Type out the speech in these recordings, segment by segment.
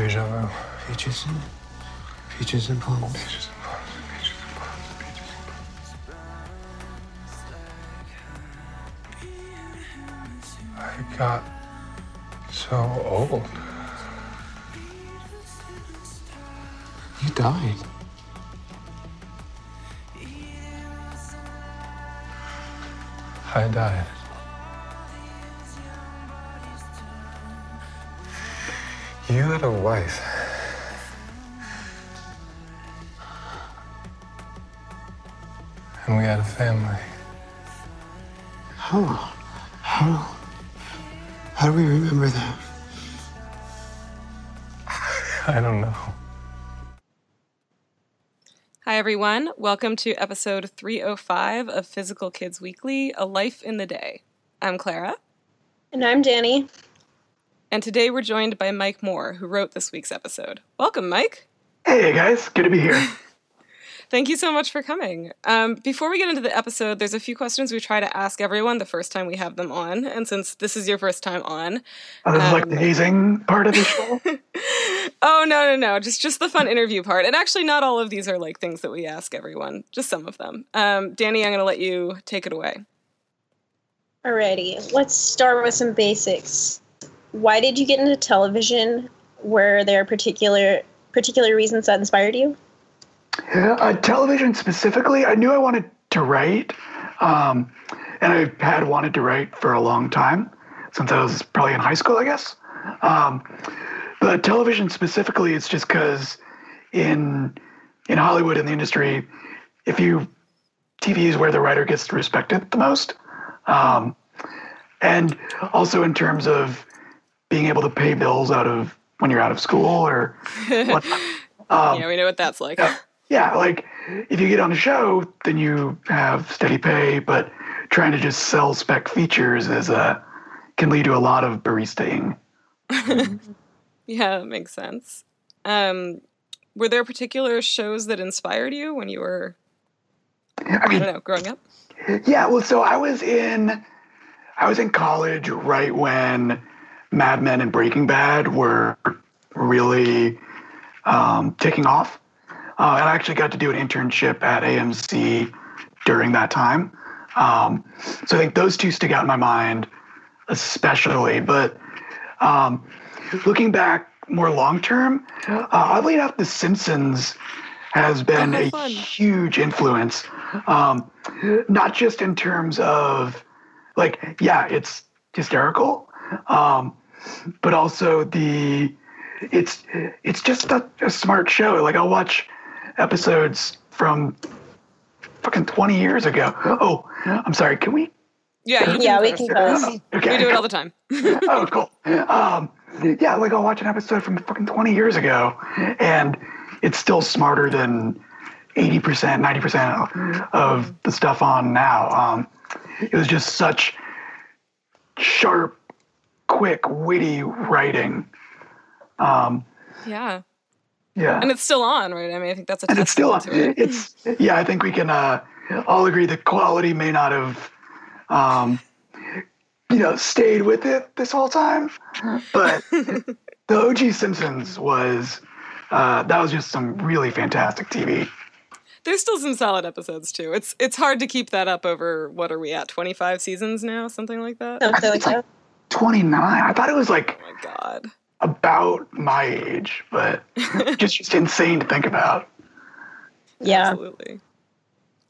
Deja vu. Peaches and peaches and plums. Peaches and plums. Peaches and plums. Peaches and plums. I got so old. You died. I died. You had a wife. And we had a family. How? How? How do we remember that? I don't know. Hi, everyone. Welcome to episode 305 of Physical Kids Weekly A Life in the Day. I'm Clara, And I'm Danny. And today we're joined by Mike Moore, who wrote this week's episode. Welcome, Mike. Hey guys, good to be here. Thank you so much for coming. Um, before we get into the episode, there's a few questions we try to ask everyone the first time we have them on. And since this is your first time on, Oh, this is like Um, the hazing part of the show. oh no, no, no, just just the fun interview part. And actually, not all of these are like things that we ask everyone. Just some of them. Um, Danny, I'm going to let you take it away. Alrighty, let's start with some basics. Why did you get into television? Were there particular particular reasons that inspired you? uh, television specifically, I knew I wanted to write, um, and I had wanted to write for a long time since I was probably in high school, I guess. Um, but television specifically, it's just because in in Hollywood in the industry, if you TV is where the writer gets respected the most, um, and also in terms of being able to pay bills out of when you're out of school or. Um, yeah, we know what that's like. yeah, like if you get on a show, then you have steady pay, but trying to just sell spec features is a can lead to a lot of baristaing. Yeah, that makes sense. Um, were there particular shows that inspired you when you were, I I don't know, growing up? yeah. Well, so I was in, I was in college right when Mad Men and Breaking Bad were really um, taking off, uh, and I actually got to do an internship at AMC during that time. Um, so I think those two stick out in my mind, especially. But um, looking back more long term, uh, oddly enough, The Simpsons has been a fun. huge influence. Um, not just in terms of like, yeah, it's hysterical, um, but also the it's it's just a, a smart show. Like I'll watch episodes from fucking 20 years ago. Oh, I'm sorry. Can we? Yeah, can Yeah, we first. can go. Okay. We do it all the time. oh, cool. Um, yeah, like I'll watch an episode from fucking 20 years ago, and it's still smarter than 80%, 90% of the stuff on now. Um, it was just such sharp, quick, witty writing. Um, Yeah. yeah. And it's still on, right? I mean, I think that's a and it's still on. it. it's yeah i think we can uh all agree the quality may not have um you know stayed with it this whole time but the og simpsons was uh that was just some really fantastic tv There's still some solid episodes too. It's it's hard to keep that up over what are we at? 25 seasons now, something like that. Something like- that. 29 i thought it was like Oh my god. about my age but just just insane to think about Yeah. Absolutely.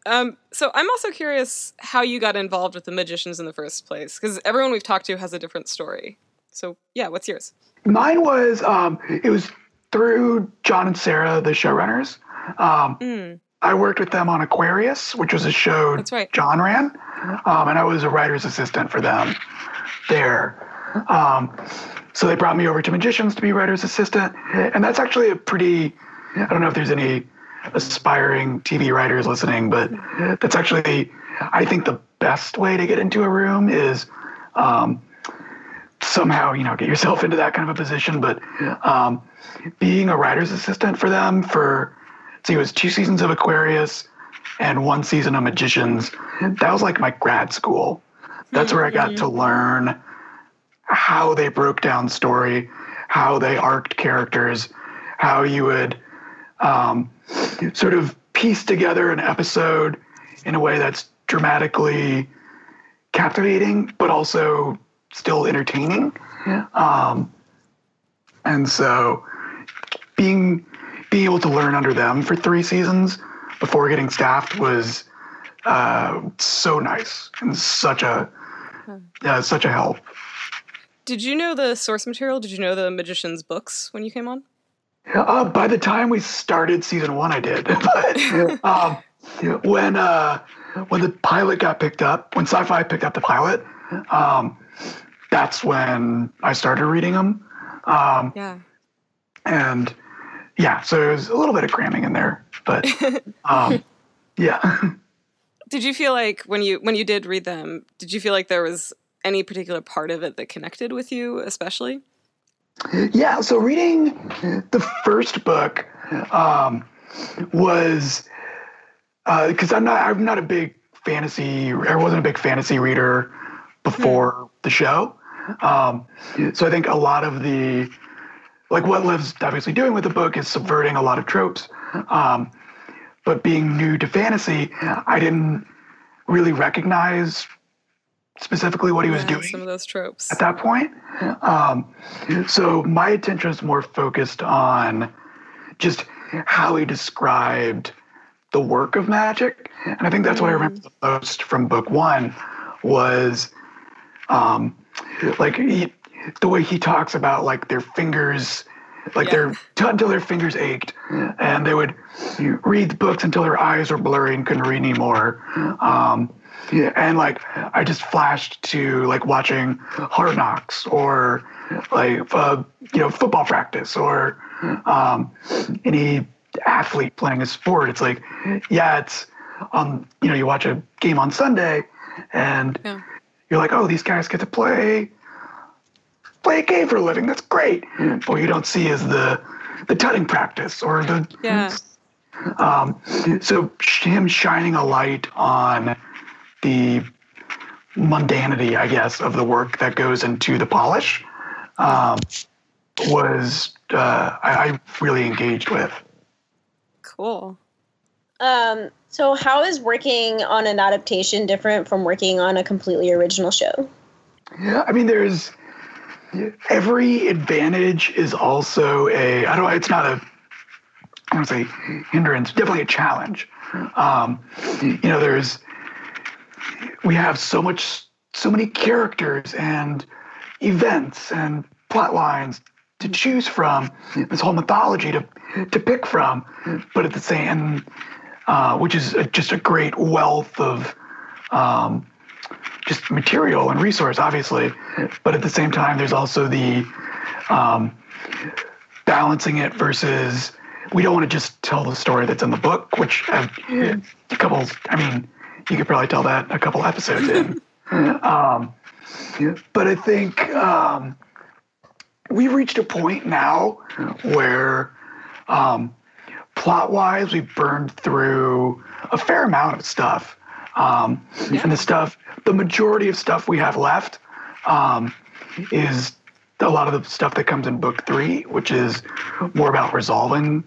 Um, so I'm also curious how you got involved with the magicians in the first place, because everyone we've talked to has a different story. So yeah, what's yours? Mine was um, it was through John and Sarah, the showrunners. Um, Mm, I worked with them on Aquarius, which was a show That's right. John ran, um, and I was a writer's assistant for them there. Um, so they brought me over to Magicians to be writer's assistant, and that's actually a pretty. I don't know if there's any aspiring TV writers listening, but that's actually, I think, the best way to get into a room is um, somehow, you know, get yourself into that kind of a position. But um, being a writer's assistant for them for, see, it was two seasons of Aquarius and one season of Magicians. That was like my grad school. That's where I got to learn how they broke down story, how they arced characters, how you would um, sort of piece together an episode in a way that's dramatically captivating, but also still entertaining. Um, and so being being able to learn under them for three seasons before getting staffed was uh, so nice and such a uh, such a help. Did you know the source material? Did you know the magician's books when you came on? Uh, by the time we started season one, I did. but um, when uh, when the pilot got picked up, when Syfy picked up the pilot, um, that's when I started reading them. Um, Yeah. and yeah, so it was a little bit of cramming in there, but um, yeah. Did you feel like when you when you did read them, did you feel like there was any particular part of it that connected with you especially? Yeah, so reading the first book um, was because I'm not I'm not a big fantasy I wasn't a big fantasy reader before the show, um, so I think a lot of the like what Lev's obviously doing with the book is subverting a lot of tropes, um, but being new to fantasy, I didn't really recognize specifically what he was Yeah, doing some of those tropes. at that point. Um, so my attention was more focused on just how he described the work of magic, and I think that's what I remember the most from book one was, um, like he, the way he talks about like their fingers. Like Yeah. their t- until their fingers ached, and they would read the books until their eyes were blurry and couldn't read anymore. Um, yeah, and like I just flashed to like watching Hard Knocks or like uh, you know football practice or um, any athlete playing a sport. It's like yeah, it's um you know you watch a game on Sunday and Yeah. you're like oh these guys get to play play a game for a living. That's great. But what you don't see is the the tutting practice or the Yeah. um, so sh- him shining a light on the mundanity, I guess, of the work that goes into the polish um, was uh, I, I really engaged with. Cool. Um, so how is working on an adaptation different from working on a completely original show? Yeah, I mean, there's every advantage is also a I don't it's not a I don't say hindrance, definitely a challenge. Um, you know, there's we have so much so many characters and events and plot lines to choose from, this whole mythology to to pick from, but at the same uh, which is just a great wealth of um, just material and resource, obviously. But at the same time, there's also the um, balancing it versus we don't want to just tell the story that's in the book, which uh, a couple, I mean, you could probably tell that a couple episodes in. um, but I think um, we've reached a point now where um, plot wise, we've burned through a fair amount of stuff. Um, And the stuff, the majority of stuff we have left um, is a lot of the stuff that comes in book three, which is more about resolving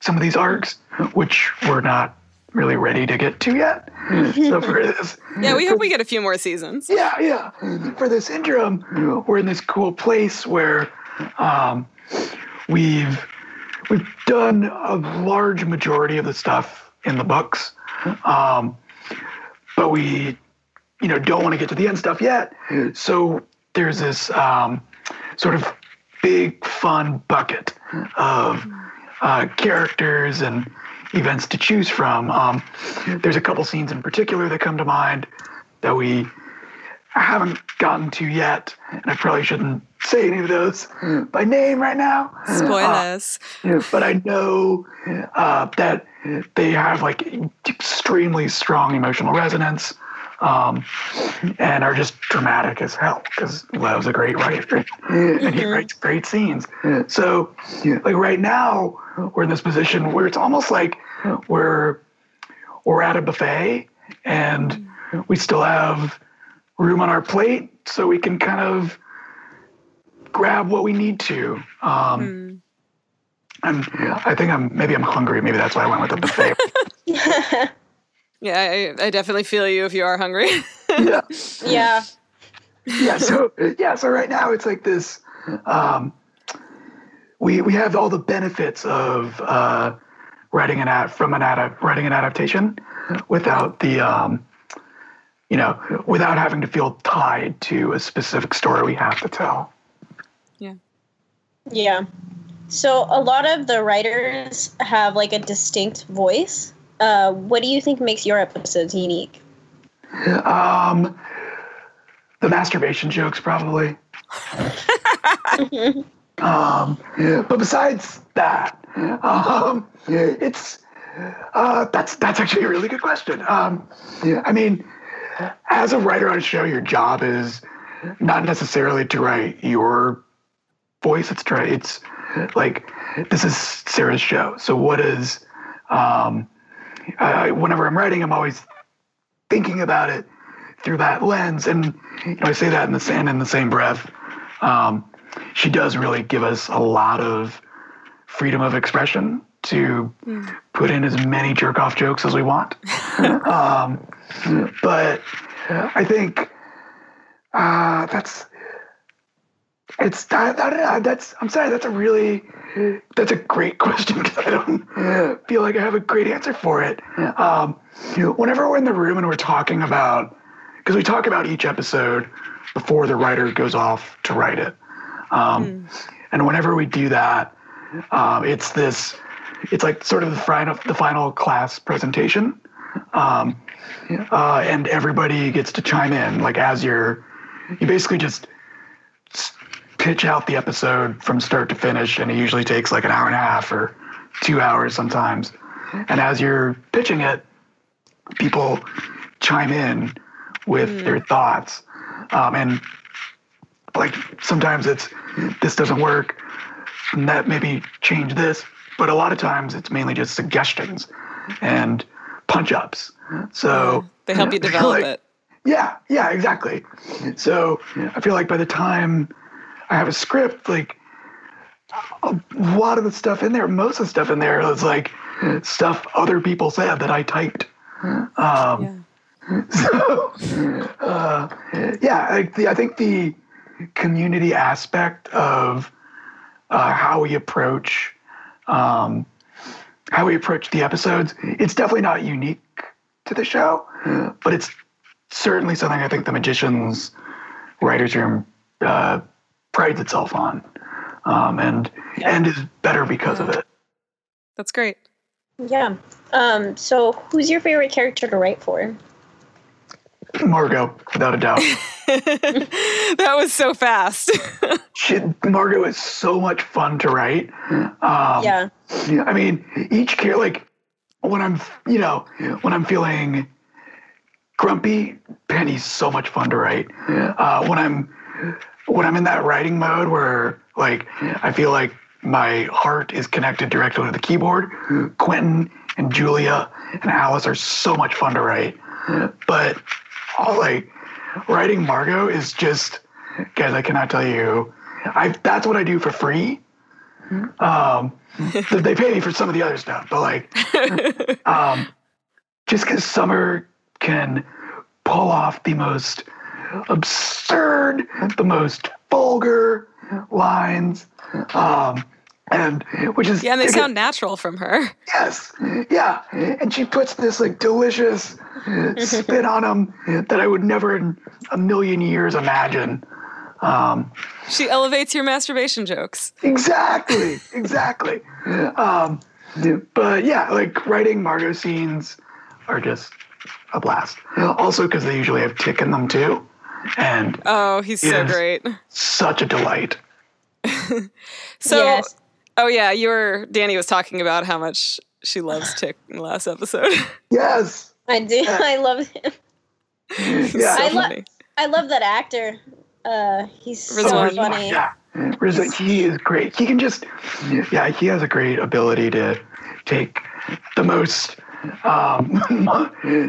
some of these arcs, which we're not really ready to get to yet. so for this, Yeah, we hope we get a few more seasons. yeah, yeah. For this interim, we're in this cool place where um, we've we've done a large majority of the stuff in the books, um, but we, you know, don't want to get to the end stuff yet. So there's this um, sort of big fun bucket of uh, characters and events to choose from. Um, there's a couple scenes in particular that come to mind that we haven't gotten to yet, and I probably shouldn't say any of those by name right now. Spoilers. Uh, but I know uh, that they have like extremely strong emotional resonance. Um, and are just dramatic as hell because Lev's a great writer and he writes great scenes. So, like right now, we're in this position where it's almost like we're we're at a buffet and we still have room on our plate, so we can kind of grab what we need to. Um, I'm, I think I'm maybe I'm hungry. Maybe that's why I went with the buffet. Yeah, I, I definitely feel you if you are hungry. yeah, yeah. yeah. So yeah, so right now it's like this. Um, we we have all the benefits of uh, writing an ad from an ad writing an adaptation without the um, you know without having to feel tied to a specific story we have to tell. yeah. Yeah. So a lot of the writers have like a distinct voice. Uh, what do you think makes your episodes unique? Um, the masturbation jokes probably. um, but besides that, um, it's uh, that's that's actually a really good question. Um, I mean, as a writer on a show, your job is not necessarily to write your voice. It's try. It's like this is Sarah's show. So what is um, I, whenever I'm writing, I'm always thinking about it through that lens. And you know, I say that in the same in the same breath. Um, she does really give us a lot of freedom of expression to put in as many jerk off jokes as we want. um, but I think uh, that's it's that, that, that's I'm sorry that's a really that's a great question because I don't feel like I have a great answer for it. Um, you know, whenever we're in the room and we're talking about because we talk about each episode before the writer goes off to write it, um, and whenever we do that, um, it's this it's like sort of the final the final class presentation. Um, uh, and everybody gets to chime in like as you're you basically just pitch out the episode from start to finish, and it usually takes like an hour and a half or two hours sometimes. And as you're pitching it, people chime in with their thoughts. Um, and like sometimes it's this doesn't work, and that maybe change this. But a lot of times it's mainly just suggestions and punch ups. So They help you develop like- it. yeah, yeah, exactly. So I feel like by the time I have a script, like a lot of the stuff in there, most of the stuff in there is like stuff other people said that I typed. Um, So, uh, yeah, I, the, I think the community aspect of uh, how we approach um, how we approach the episodes, it's definitely not unique to the show, but it's certainly something I think the Magicians writers room uh, prides itself on, um, and and is better because of it. That's great. Yeah. Um, so who's your favorite character to write for? Margo, without a doubt, that was so fast. she, Margo is so much fun to write. Um, yeah. Yeah, I mean, each care like when I'm, you know, when I'm feeling grumpy, Penny's so much fun to write. Uh, when I'm when I'm in that writing mode where like I feel like my heart is connected directly to the keyboard, Quentin and Julia and Alice are so much fun to write. But all like writing Margo is just guys, I cannot tell you. I that's what I do for free. Um, they pay me for some of the other stuff, but like, um, just because Summer can pull off the most absurd, the most vulgar lines, um, and which is yeah, and they again, sound natural from her. yes, yeah, and she puts this like delicious spin on them that I would never in a million years imagine. Um, She elevates your masturbation jokes. exactly exactly um but yeah like writing margo scenes are just a blast also because they usually have tick in them too and Oh, he's so great. such a delight So, Yes. Oh yeah, you were Danny was talking about how much she loves Tick in the last episode. yes I do. I love him. yeah so I lo- funny. I love that actor. Uh, he's so funny. yeah Rizzo, he is great he can just yeah he has a great ability to take the most um,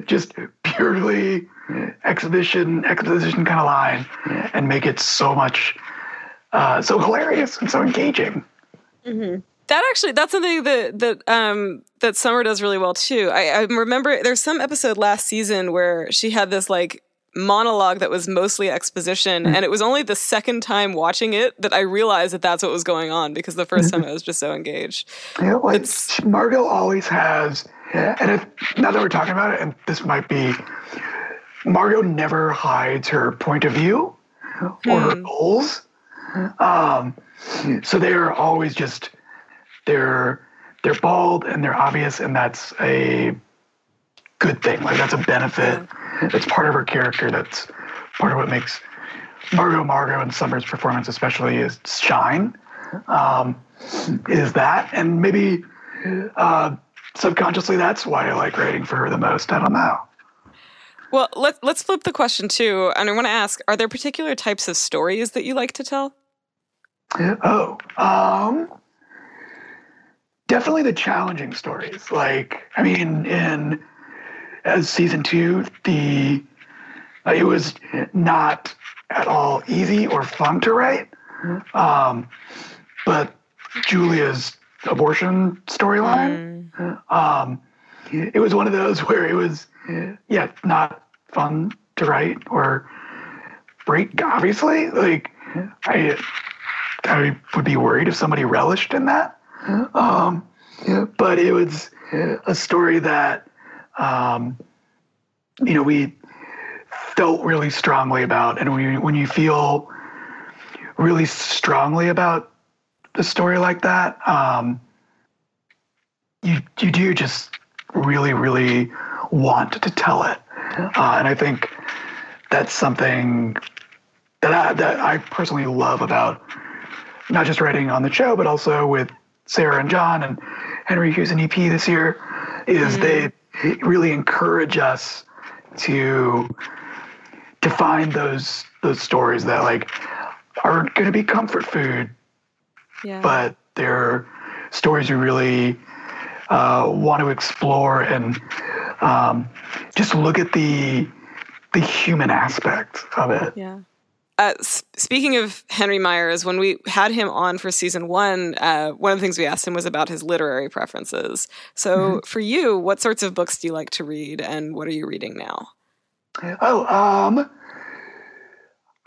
just purely exhibition exposition kind of line and make it so much uh, so hilarious and so engaging. Mm-hmm. That actually, that's something that that um that Summer does really well too. I, I remember there's some episode last season where she had this like monologue that was mostly exposition, and it was only the second time watching it that I realized that that's what was going on because the first time I was just so engaged. Yeah, like It's- Margo always has, and if now that we're talking about it, and this might be, Margo never hides her point of view or her goals. Um, so they're always just they're they're bald and they're obvious, and that's a good thing. Like that's a benefit. It's part of her character. That's part of what makes Margo Margo and Summer's performance, especially, is shine. Um, is that, and maybe uh, subconsciously that's why I like writing for her the most. I don't know. Well, let's let's flip the question too, and I want to ask: Are there particular types of stories that you like to tell? Oh, um, definitely the challenging stories. Like, I mean, in as season two, the uh, it was not at all easy or fun to write. Um, but Julia's abortion storyline, um, it was one of those where it was, yeah, not fun to write or break. Obviously, like I. I would be worried if somebody relished in that. Um, but it was a story that, um, you know, we felt really strongly about. And when you, when you feel really strongly about a story like that, um, you, you do just really, really want to tell it. Uh, and I think that's something that I, that I personally love about not just writing on the show, but also with Sarah and John and Henry Hughes and EP this year, is they really encourage us to to find those those stories that like aren't going to be comfort food, Yeah. but they're stories you really uh, want to explore and um, just look at the the human aspect of it. Yeah. Uh, speaking of Henry Myers, when we had him on for season one, uh, one of the things we asked him was about his literary preferences. So, for you, what sorts of books do you like to read, and what are you reading now? Oh, um,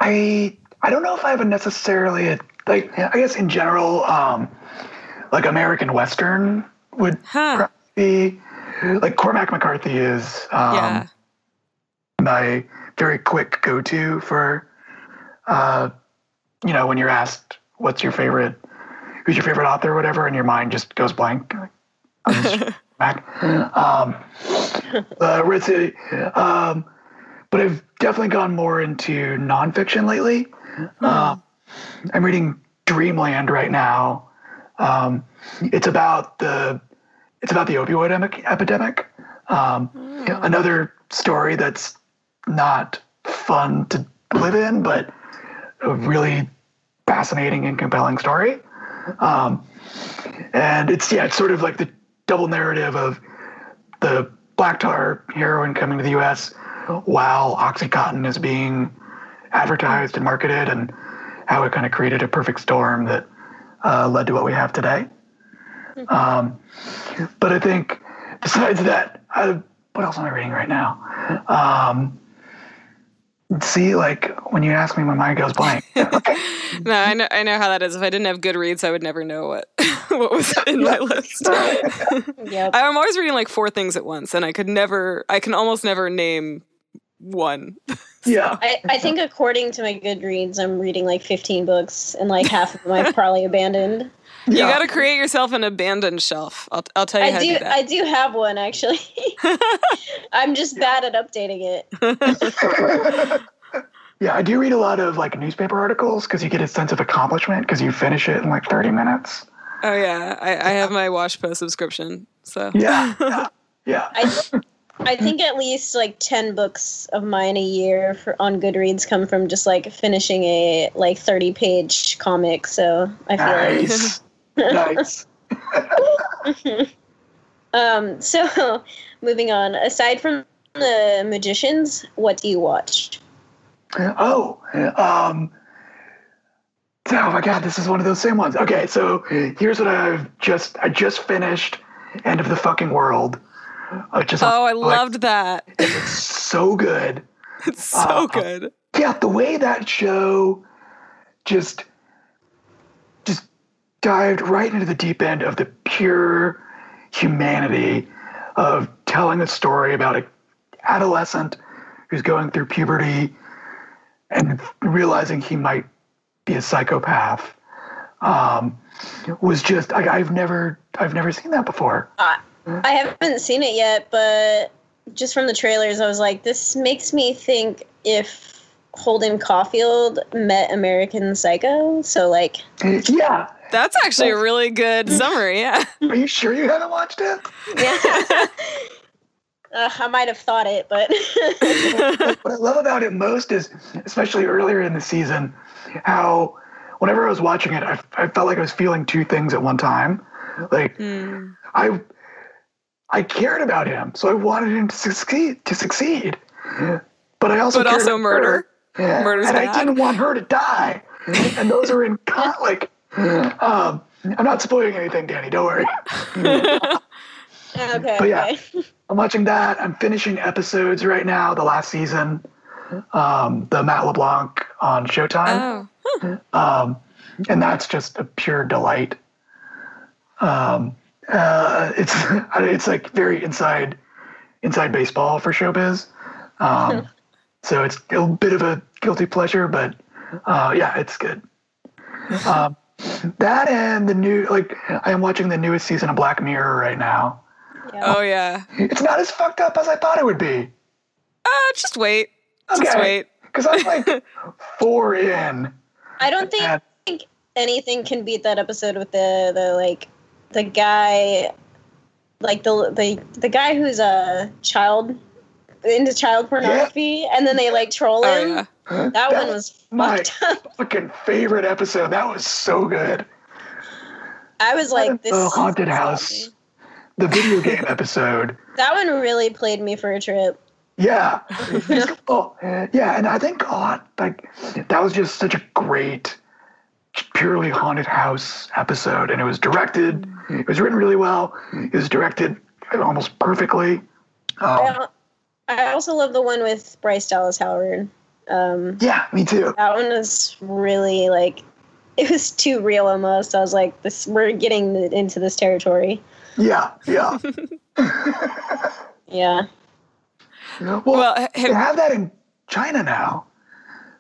I I don't know if I have a necessarily a, like I guess in general, um, like American Western would Huh. be like Cormac McCarthy is um, yeah. my very quick go to for uh, you know when you're asked what's your favorite who's your favorite author or whatever and your mind just goes blank. Like, I'm just Mac. Um, uh, Um, but I've definitely gone more into nonfiction lately. Um, I'm reading Dreamland right now. Um, it's about the it's about the opioid emi- epidemic. Um, Another story that's not fun to live in, but a really fascinating and compelling story. Um, and it's yeah, it's sort of like the double narrative of the black tar heroin coming to the U.S. while OxyContin is being advertised and marketed, and how it kind of created a perfect storm that uh, led to what we have today. Um, but I think besides that, I, what else am I reading right now? Um, see, like when you ask me, my mind goes blank. No, I know, I know how that is. If I didn't have Goodreads, I would never know what what was in my list. Yep. I'm always reading like four things at once, and I could never, I can almost never name one. yeah. I, I think according to my Goodreads, I'm reading like 15 books, and like half of them I've probably abandoned. You Yeah. got to create yourself an abandoned shelf. I'll, I'll tell you how I to do do that. I do have one actually. I'm just bad at updating it. Yeah, I do read a lot of like newspaper articles because you get a sense of accomplishment because you finish it in like 30 minutes. oh yeah, I, I have my Washpo subscription. So Yeah. yeah. Yeah. I I think at least like 10 books of mine a year for on Goodreads come from just like finishing a like 30 page comic. So I feel like Nice. nice. Um, so moving on. Aside from the magicians, what do you watch? Oh, um, oh my god, this is one of those same ones. Okay, so here's what I've just I just finished. End of the fucking world. Uh, just Oh, I like, loved that. It's so good. It's so Uh, good. yeah, the way that show just just dived right into the deep end of the pure humanity of telling a story about an adolescent who's going through puberty and realizing he might be a psychopath um, was just I, I've never I've never seen that before. I haven't seen it yet, but just from the trailers, I was like, this makes me think if Holden Caulfield met American Psycho. So, like, Yeah, That's actually a really good summary. Yeah. are you sure you haven't watched it? yeah. uh, I might have thought it, but what I love about it most is, especially earlier in the season, how whenever I was watching it, I, I felt like I was feeling two things at one time. Like Hmm. I, I cared about him, so I wanted him to succeed. To succeed, but I also But cared also about murder. Her. Yeah, Murder's and I bad. didn't want her to die. and those are in conflict. Um, I'm not spoiling anything, Danny. Don't worry. okay. But yeah. okay. I'm watching that. I'm finishing episodes right now, the last season, um, the Matt LeBlanc on Showtime, Oh. um, and that's just a pure delight. Um, uh, it's it's like very inside inside baseball for showbiz, um, so it's a bit of a guilty pleasure, but uh, yeah, it's good. Um, that and the new like I am watching the newest season of Black Mirror right now. Oh yeah. It's not as fucked up as I thought it would be. Uh, just wait. Just Okay. wait. Because I'm like four in. I don't think, And- think anything can beat that episode with the the like the guy, like the the the guy who's a child into child pornography, and then they like troll Oh him. yeah. That, one was my fucked up. fucking favorite episode. That was so good. I was like, this the haunted awesome. house, the video game episode. That one really played me for a trip. Yeah. oh, yeah, and I think a lot like that was just such a great, purely haunted house episode, and it was directed. It was written really well. It was directed almost perfectly. Um, I, I also love the one with Bryce Dallas Howard. Um, yeah, me too. that one was really like it was too real almost. I was like, this we're getting into this territory. Yeah, yeah. Yeah. well, Well, ha- they have that in China now.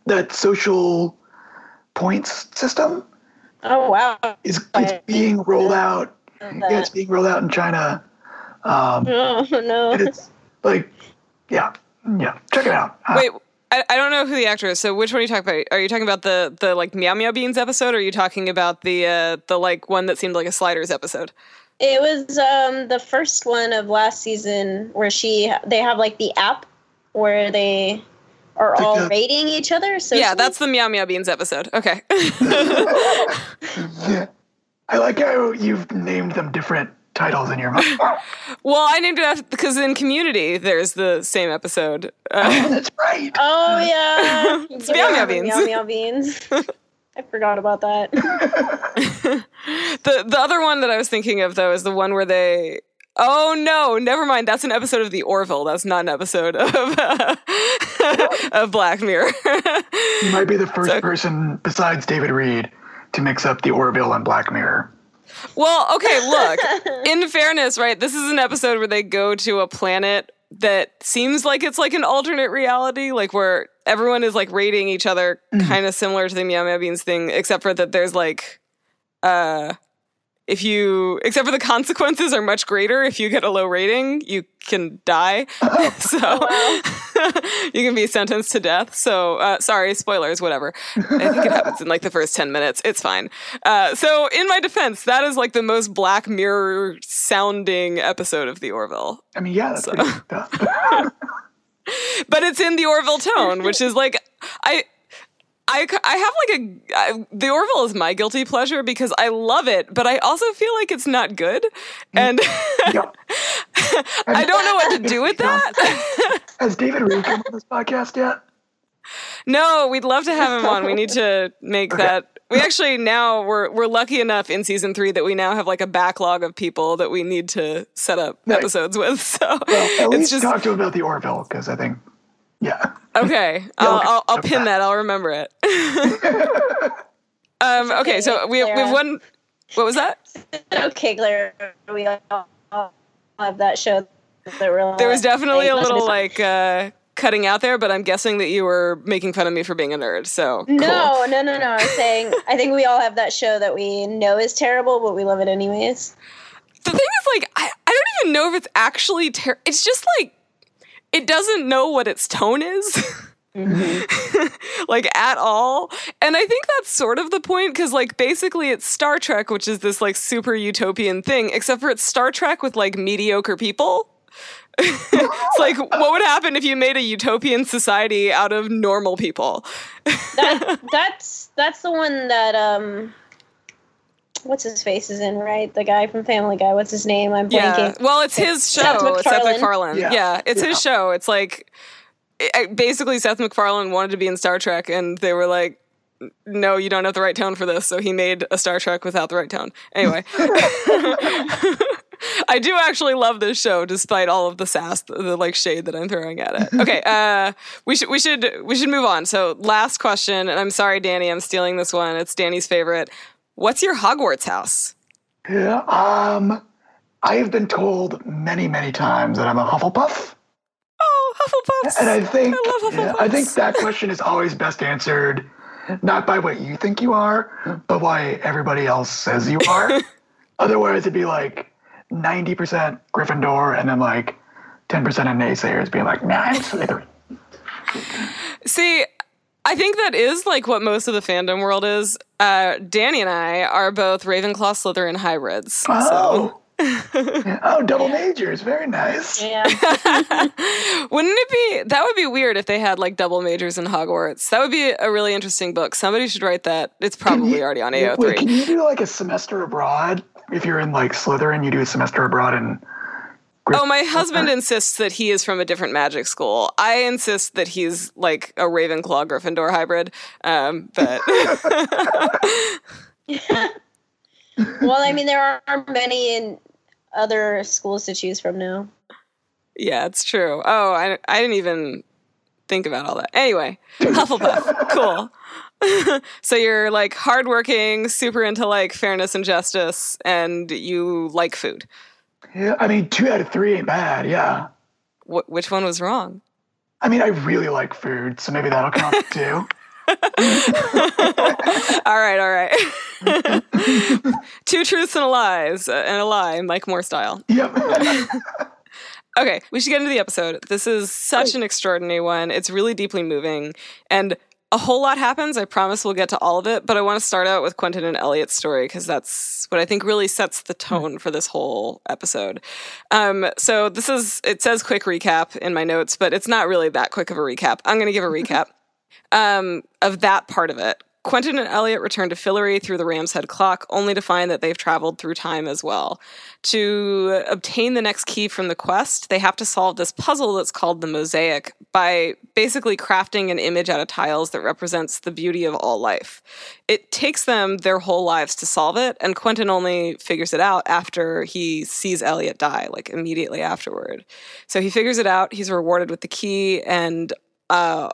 That social points system Oh wow. is it's being rolled out. Yeah, it's being rolled out in China. Um, Oh no. it's like, yeah, yeah. Check it out. Uh, Wait, I, I don't know who the actor is. So which one are you talking about? Are you talking about the the like MeowMeowBeenz episode, or are you talking about the uh, the like one that seemed like a Sliders episode? It was um the first one of last season where she they have like the app where they are all the- rating each other. So Yeah, that's the Meow Meow Beans episode. Okay. yeah. I like how you've named them different titles in your mind. well, I named it after because in Community there's the same episode. Uh, oh, that's right. Oh yeah. It's MeowMeowBeenz. Meow Meow Beans. I forgot about that. the the other one that I was thinking of though is the one where they. Oh no! Never mind. That's an episode of The Orville. That's not an episode of uh, of Black Mirror. You might be the first So- person besides David Reed to mix up the Orville and Black Mirror. Well, okay, look. In fairness, right, this is an episode where they go to a planet that seems like it's like an alternate reality, like where everyone is like rating each other kind of similar to the MeowMeowBeenz thing, except for that there's like uh if you except for the consequences are much greater. If you get a low rating you can die. So you can be sentenced to death. So uh, sorry spoilers whatever. I think it happens in like the first 10 minutes. It's fine. Uh, so in my defense that is like the most black mirror sounding episode of the orville. I mean, yeah, that's pretty fucked up. but it's in the Orville tone, which is like I. I, I have like a I, the Orville is my guilty pleasure because I love it, but I also feel like it's not good, mm. and Yep. I don't know what to do with that. Has David Reed come on this podcast yet? no, we'd love to have him on. We need to make Okay. that we actually now we're we're lucky enough in season three that we now have like a backlog of people that we need to set up Nice. episomes with. So Well, at it's least just talk to him about the Orville because I think, yeah. okay. I'll. I'll, I'll pin that. I'll remember it. um, okay, so we have, we have Clara. one. What was that? okay, Claire, we all have that show. That we're There was definitely a little like uh, cutting out there, but I'm guessing that you were making fun of me for being a nerd. So cool. No, no, no, no. I'm saying I think we all have that show that we know is terrible, but we love it anyways. the thing is like I, I don't even know if it's actually terrible. it's just like it doesn't know what its tone is. Like at all. And i think that's sort of the point because like basically it's star trek which is this like super utopian thing except for it's star trek with like mediocre people. It's like what would happen if you made a utopian society out of normal people? That that's that's the one that um, what's his face is in, right? The guy from Family Guy. What's his name? I'm Yeah. blanking. Well, it's his show. Seth It's Seth MacFarlane. MacFarlane. Yeah. Yeah. it's his show. It's like it- it- basically Seth MacFarlane wanted to be in Star Trek, and they were like, "No, you don't have the right tone for this." So he made a Star Trek without the right tone. Anyway. I do actually love this show, despite all of the sass, the, the like shade that I'm throwing at it. Okay, uh, we should we should we should move on. So, last question, and I'm sorry, Danny, I'm stealing this one. It's Danny's favorite. What's your Hogwarts house? Yeah. Um, I have been told many, many times that I'm a Hufflepuff. Oh, Hufflepuffs! And I think I I think that question is always best answered not by what you think you are, but why everybody else says you are. Otherwise, it'd be like 90% Gryffindor and then like 10% of naysayers being like, nah, I'm Slytherin. See, I think that is like what most of the fandom world is. Uh, Danny and I are both Ravenclaw Slytherin hybrids. So. Oh. oh, double majors. Very nice. Yeah. Wouldn't it be that would be weird if they had like double majors in Hogwarts? That would be a really interesting book. Somebody should write that. It's probably already on Wait, can AO3. you do like a semester abroad? If you're in like Slytherin, you do a semester abroad in. Oh, my husband insists that he is from a different magic school. I insist that he's like a Ravenclaw Gryffindor hybrid. Um, but well, I mean, there are many in other schools to choose from now. Yeah, it's true. Oh, I, I didn't even think about all that. Anyway, Hufflepuff, cool. so you're like hardworking, super into like fairness and justice, and you like food. Yeah, I mean, two out of three ain't bad. Yeah. Wh- which one was wrong? I mean, I really like food, so maybe that'll count too. all right, all right. Two truths and a lies, uh, and a lie, Mike Moore style. Yep. Okay, we should get into the episode. This is such an extraordinary one. It's really deeply moving, and a whole lot happens. I promise we'll get to all of it, but I want to start out with Quentin and Eliot's story because that's what I think really sets the tone for this whole episode. Um, so this is it says quick recap in my notes, but it's not really that quick of a recap. I'm going to give a recap um, of that part of it. Quentin and Eliot return to Fillory through the Ram's Head clock, only to find that they've traveled through time as well. To obtain the next key from the quest, they have to solve this puzzle that's called the mosaic by basically crafting an image out of tiles that represents the beauty of all life. It takes them their whole lives to solve it, and Quentin only figures it out after he sees Eliot die, like immediately afterward. So he figures it out, he's rewarded with the key, and uh,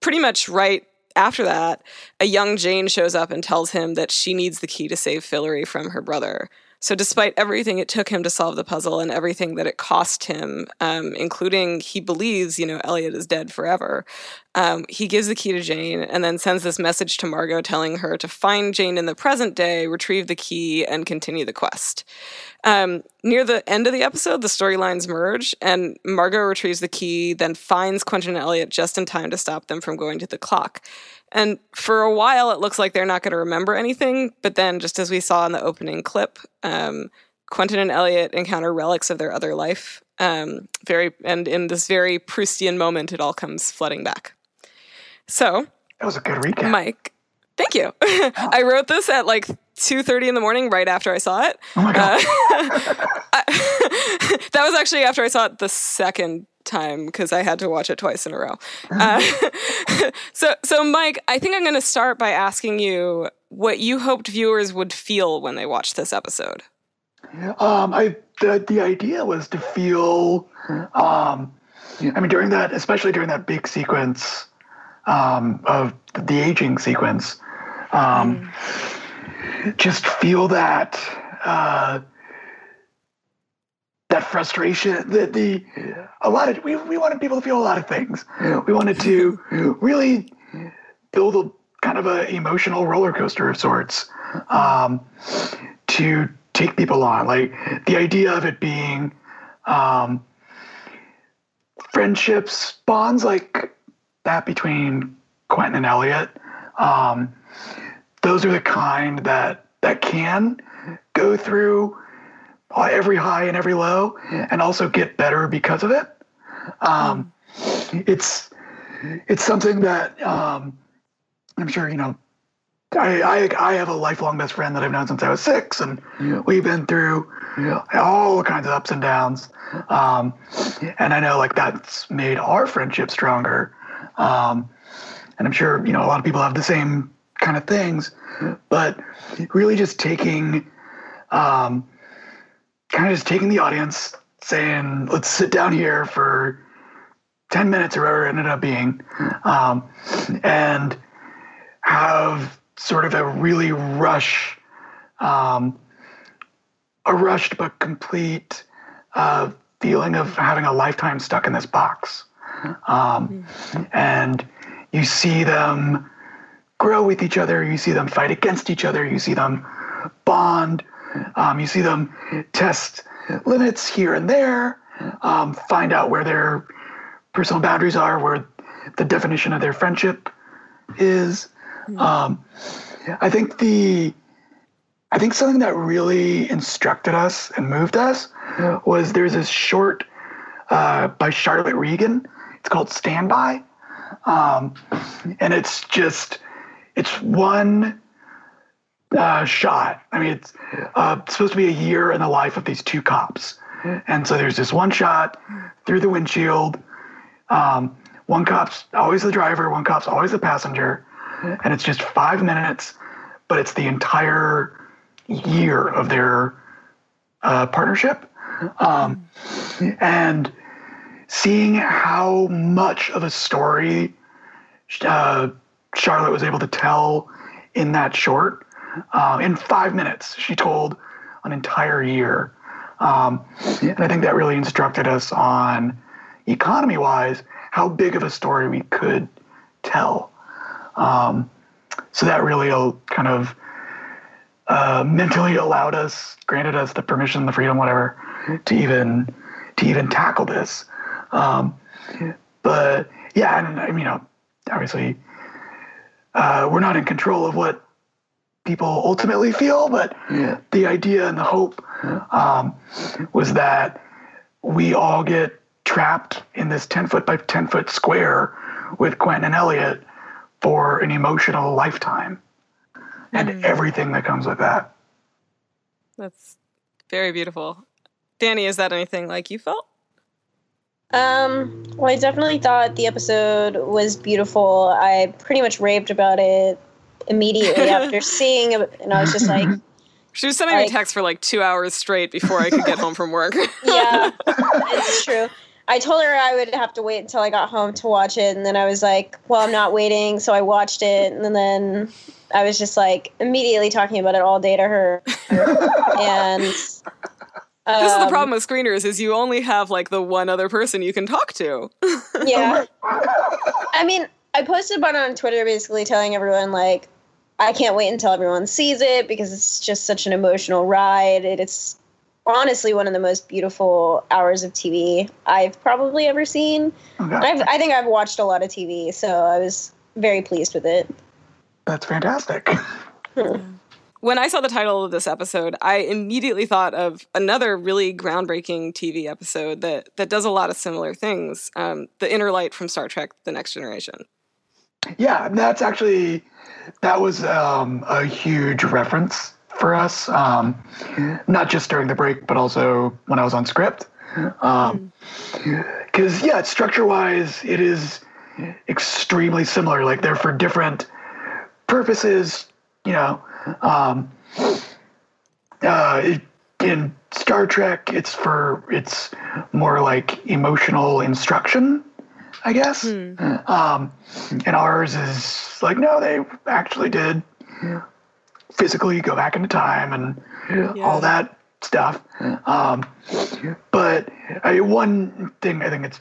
pretty much right after that, a young Jane shows up and tells him that she needs the key to save Fillory from her brother. So, despite everything it took him to solve the puzzle and everything that it cost him, um, including he believes, you know, Eliot is dead forever, um, he gives the key to Jane and then sends this message to Margo telling her to find Jane in the present day, retrieve the key, and continue the quest. Um, near the end of the episode, the storylines merge, and Margo retrieves the key, then finds Quentin and Eliot just in time to stop them from going to the clock. And for a while, it looks like they're not going to remember anything, but then, just as we saw in the opening clip, um, Quentin and Eliot encounter relics of their other life. Um, very, and in this very Proustian moment, it all comes flooding back. So, That was a good recap. Mike, thank you. I wrote this at like 2:30 in the morning, right after I saw it. oh my god. Uh, I- that was actually after I saw it the second time because I had to watch it twice in a row. Uh, so, so Mike, I think I'm going to start by asking you what you hoped viewers would feel when they watched this episode. Um, I the the idea was to feel, um, I mean, during that, especially during that big sequence um, of the aging sequence, um, just feel that uh, that frustration. That the a lot of we we wanted people to feel a lot of things. We wanted to really build a kind of a emotional roller coaster of sorts um, to take people on. Like the idea of it being um, friendships, bonds like that between Quentin and Eliot. Um, those are the kind that that can go through every high and every low, and also get better because of it. Um, it's it's something that um, I'm sure you know. I, I I have a lifelong best friend that I've known since I was six, and we've been through all kinds of ups and downs. Um, and I know like that's made our friendship stronger. Um, and I'm sure you know a lot of people have the same kind of things, but really just taking, um, kind of just taking the audience, saying, "Let's sit down here for ten minutes or whatever it ended up being," um, and have sort of a really rush, um, a rushed but complete uh, feeling of having a lifetime stuck in this box. Um, and you see them grow with each other, you see them fight against each other, you see them bond, um, you see them test limits here and there, um, find out where their personal boundaries are, where the definition of their friendship is. Um, I think the I think something that really instructed us and moved us was there's this short uh, by Charlotte Regan. It's called Standby, um, and it's just it's one uh, shot. I mean, it's uh, supposed to be a year in the life of these two cops, and so there's this one shot through the windshield. Um, one cop's always the driver, one cop's always the passenger, and it's just five minutes, but it's the entire year of their uh, partnership. Um, and seeing how much of a story uh, Charlotte was able to tell in that short, uh, in five minutes, she told an entire year. Um, and I think that really instructed us on economy wise how big of a story we could tell. Um, so that really kind of uh, mentally allowed us, granted us the permission, the freedom, whatever, to even to even tackle this. Um, but yeah, and I mean, you know, obviously, uh, we're not in control of what people ultimately feel, but the idea and the hope um, was that we all get trapped in this 10 foot by 10 foot square with Quentin and Eliot for an emotional lifetime and Mm. everything that comes with that. That's very beautiful. Danny, is that anything like you felt? Um, well, I definitely thought the episode was beautiful. I pretty much raved about it immediately after seeing it, and I was just like, She was sending me texts for like two hours straight before I could get home from work. yeah, it's true. I told her I would have to wait until I got home to watch it, and then I was like, well, I'm not waiting, so I watched it, and then I was just like immediately talking about it all day to her, and. This is the um, problem with screeners is you only have like the one other person you can talk to. Yeah. I mean, I posted about it on Twitter basically telling everyone, like, I can't wait until everyone sees it because it's just such an emotional ride. It's honestly one of the most beautiful hours of TV I've probably ever seen. Okay. I've, I think I've watched a lot of TV, so I was very pleased with it. That's fantastic. When I saw the title of this episode, I immediately thought of another really groundbreaking TV episode that that does a lot of similar things. Um, the Inner Light from Star Trek: The Next Generation. Yeah, that's actually that was um, a huge reference for us. Um, not just during the break, but also when I was on script. Um, because yeah, structure wise, it is extremely similar. Like they're for different purposes. You know, um, uh, it, in Star Trek, it's for it's more like emotional instruction, I guess. Um, and ours is like no, they actually did physically go back into time and all that stuff. Um, but I, one thing I think it's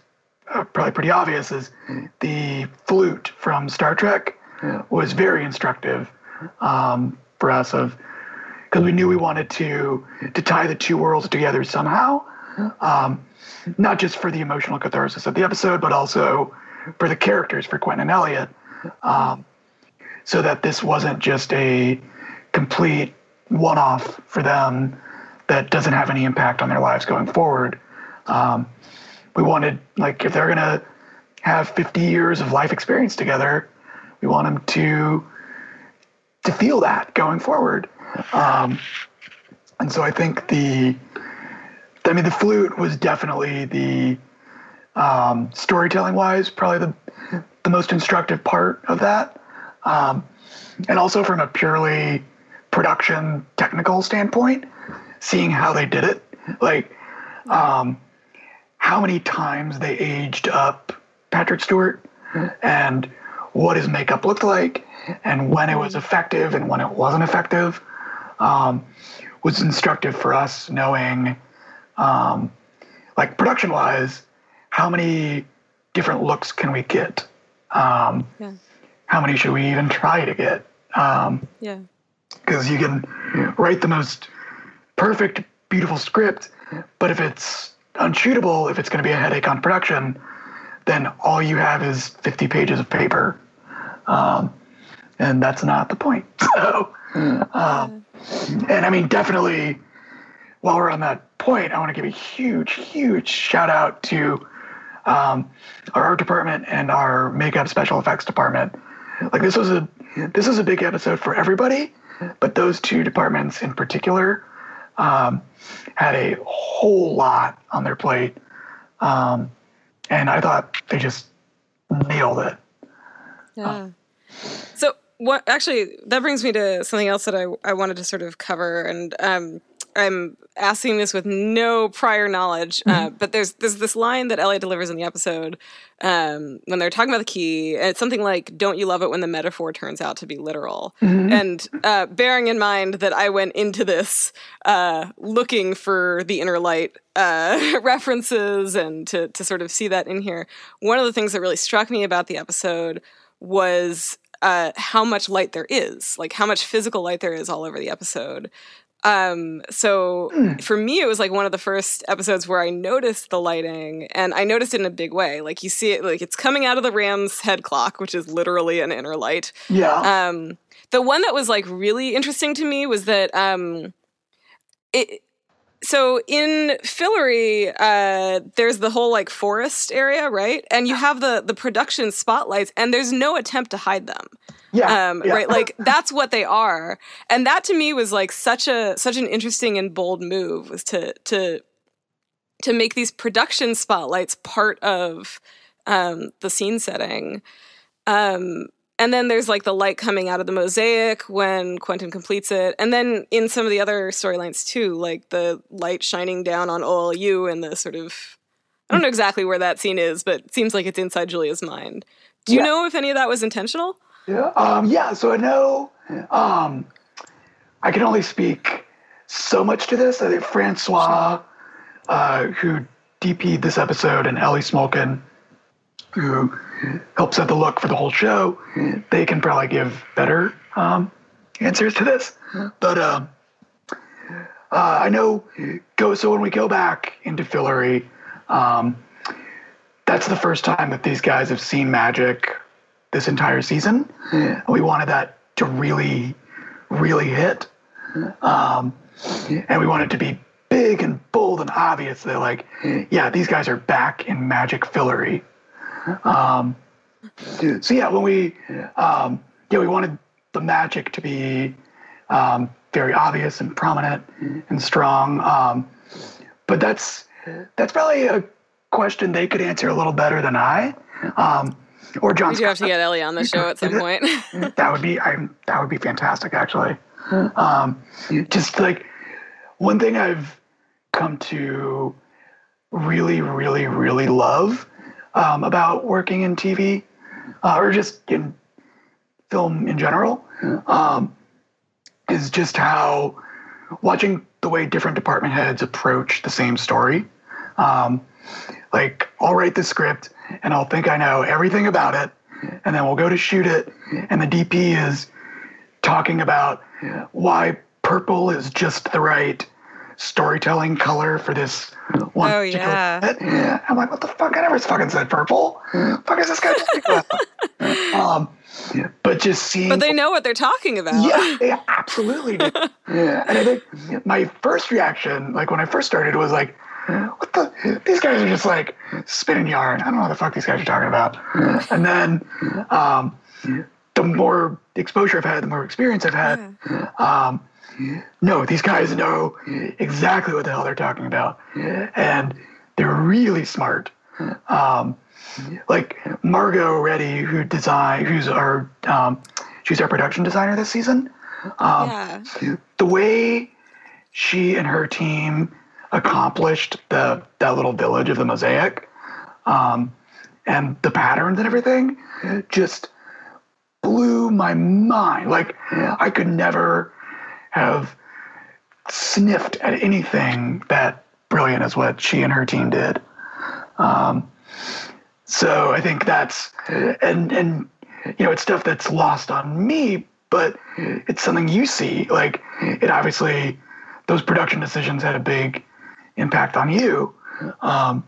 uh, probably pretty obvious is the flute from Star Trek was very instructive um, for us of because we knew we wanted to to tie the two worlds together somehow, um, not just for the emotional catharsis of the episode, but also for the characters, for Quentin and Eliot, um, so that this wasn't just a complete one-off for them that doesn't have any impact on their lives going forward. Um, we wanted, like, if they're gonna have 50 years of life experience together, we want them to to feel that going forward. Um, and so I think the, I mean, the flute was definitely the um, storytelling wise, probably the the most instructive part of that, um, and also from a purely production technical standpoint, seeing how they did it, like um, how many times they aged up Patrick Stewart, and what his makeup looked like, and when it was effective and when it wasn't effective, um, was instructive for us knowing, um, like production wise, how many different looks can we get? Um, Yeah. How many should we even try to get? Um, Yeah. because you can write the most perfect, beautiful script, but if it's unshootable, if it's going to be a headache on production, then all you have is 50 pages of paper. Um, and that's not the point. So, um, and I mean, definitely, while we're on that point, I want to give a huge, huge shout out to um, our art department and our makeup special effects department. Like this was a this was a big episode for everybody, but those two departments in particular um, had a whole lot on their plate, um, and I thought they just nailed it. Yeah. So what actually that brings me to something else that I, I wanted to sort of cover and um I'm asking this with no prior knowledge, uh, but there's there's this line that Eliot delivers in the episode um, when they're talking about the key, and it's something like, "Don't you love it when the metaphor turns out to be literal?" And uh, bearing in mind that I went into this uh, looking for the inner light uh, references and to to sort of see that in here, one of the things that really struck me about the episode was uh, how much light there is, like how much physical light there is all over the episode. Um, so for me, it was like one of the first episodes where I noticed the lighting and I noticed it in a big way. Like you see it, like it's coming out of the Ram's head clock, which is literally an inner light. Yeah. Um, the one that was like really interesting to me was that um, it. So in Fillory, uh, there's the whole like forest area, right? And you have the the production spotlights, and there's no attempt to hide them yeah. um, yeah. right like that's what they are and that to me was like such a such an interesting and bold move was to to to make these production spotlights part of um, the scene setting um, and then there's like the light coming out of the mosaic when quentin completes it and then in some of the other storylines too like the light shining down on olu and the sort of i don't know exactly where that scene is but it seems like it's inside julia's mind do you Yeah. know if any of that was intentional Yeah. Um, yeah. So I know um, I can only speak so much to this. I think Francois, uh, who DP'd this episode, and Ellie Smolkin, who helped set the look for the whole show, they can probably give better um, answers to this. But um, uh, I know. Go. So when we go back into Fillory, um, that's the first time that these guys have seen magic this entire season. And we wanted that to really, really hit. Um, and we wanted to be big and bold and obvious that, like, yeah, these guys are back in magic fillory. Um, so yeah, when we, um, yeah, we wanted the magic to be um, very obvious and prominent and strong. Um, but that's that's probably a question they could answer a little better than I. Um, or John We do have to get Ellie on the show at some point. that would be I, that would be fantastic actually. Um, just like one thing i've come to really really really love um, about working in tv uh, or just in film in general um, is just how watching the way different department heads approach the same story. Um, like I'll write the script and I'll think I know everything about it, and then we'll go to shoot it, and the DP is talking about why purple is just the right storytelling color for this one. Oh, yeah. bit. I'm like, what the fuck? I never fucking said purple. fuck is this guy talking um, but just seeing but they know what they're talking about. yeah, they absolutely do. yeah. And I think my first reaction, like when I first started, was like, what the? These guys are just like spinning yarn. I don't know what the fuck these guys are talking about. And then um, the more exposure I've had, the more experience I've had, um, no, these guys know exactly what the hell they're talking about. And they're really smart. Um, like Margot Reddy, who design, who's our, um, she's our production designer this season. Um, Yeah. the way she and her team accomplished the that little village of the mosaic um, and the patterns and everything just blew my mind like i could never have sniffed at anything that brilliant as what she and her team did. Um, so i think that's and and you know it's stuff that's lost on me but it's something you see. Like it obviously those production decisions had a big impact on you. Um,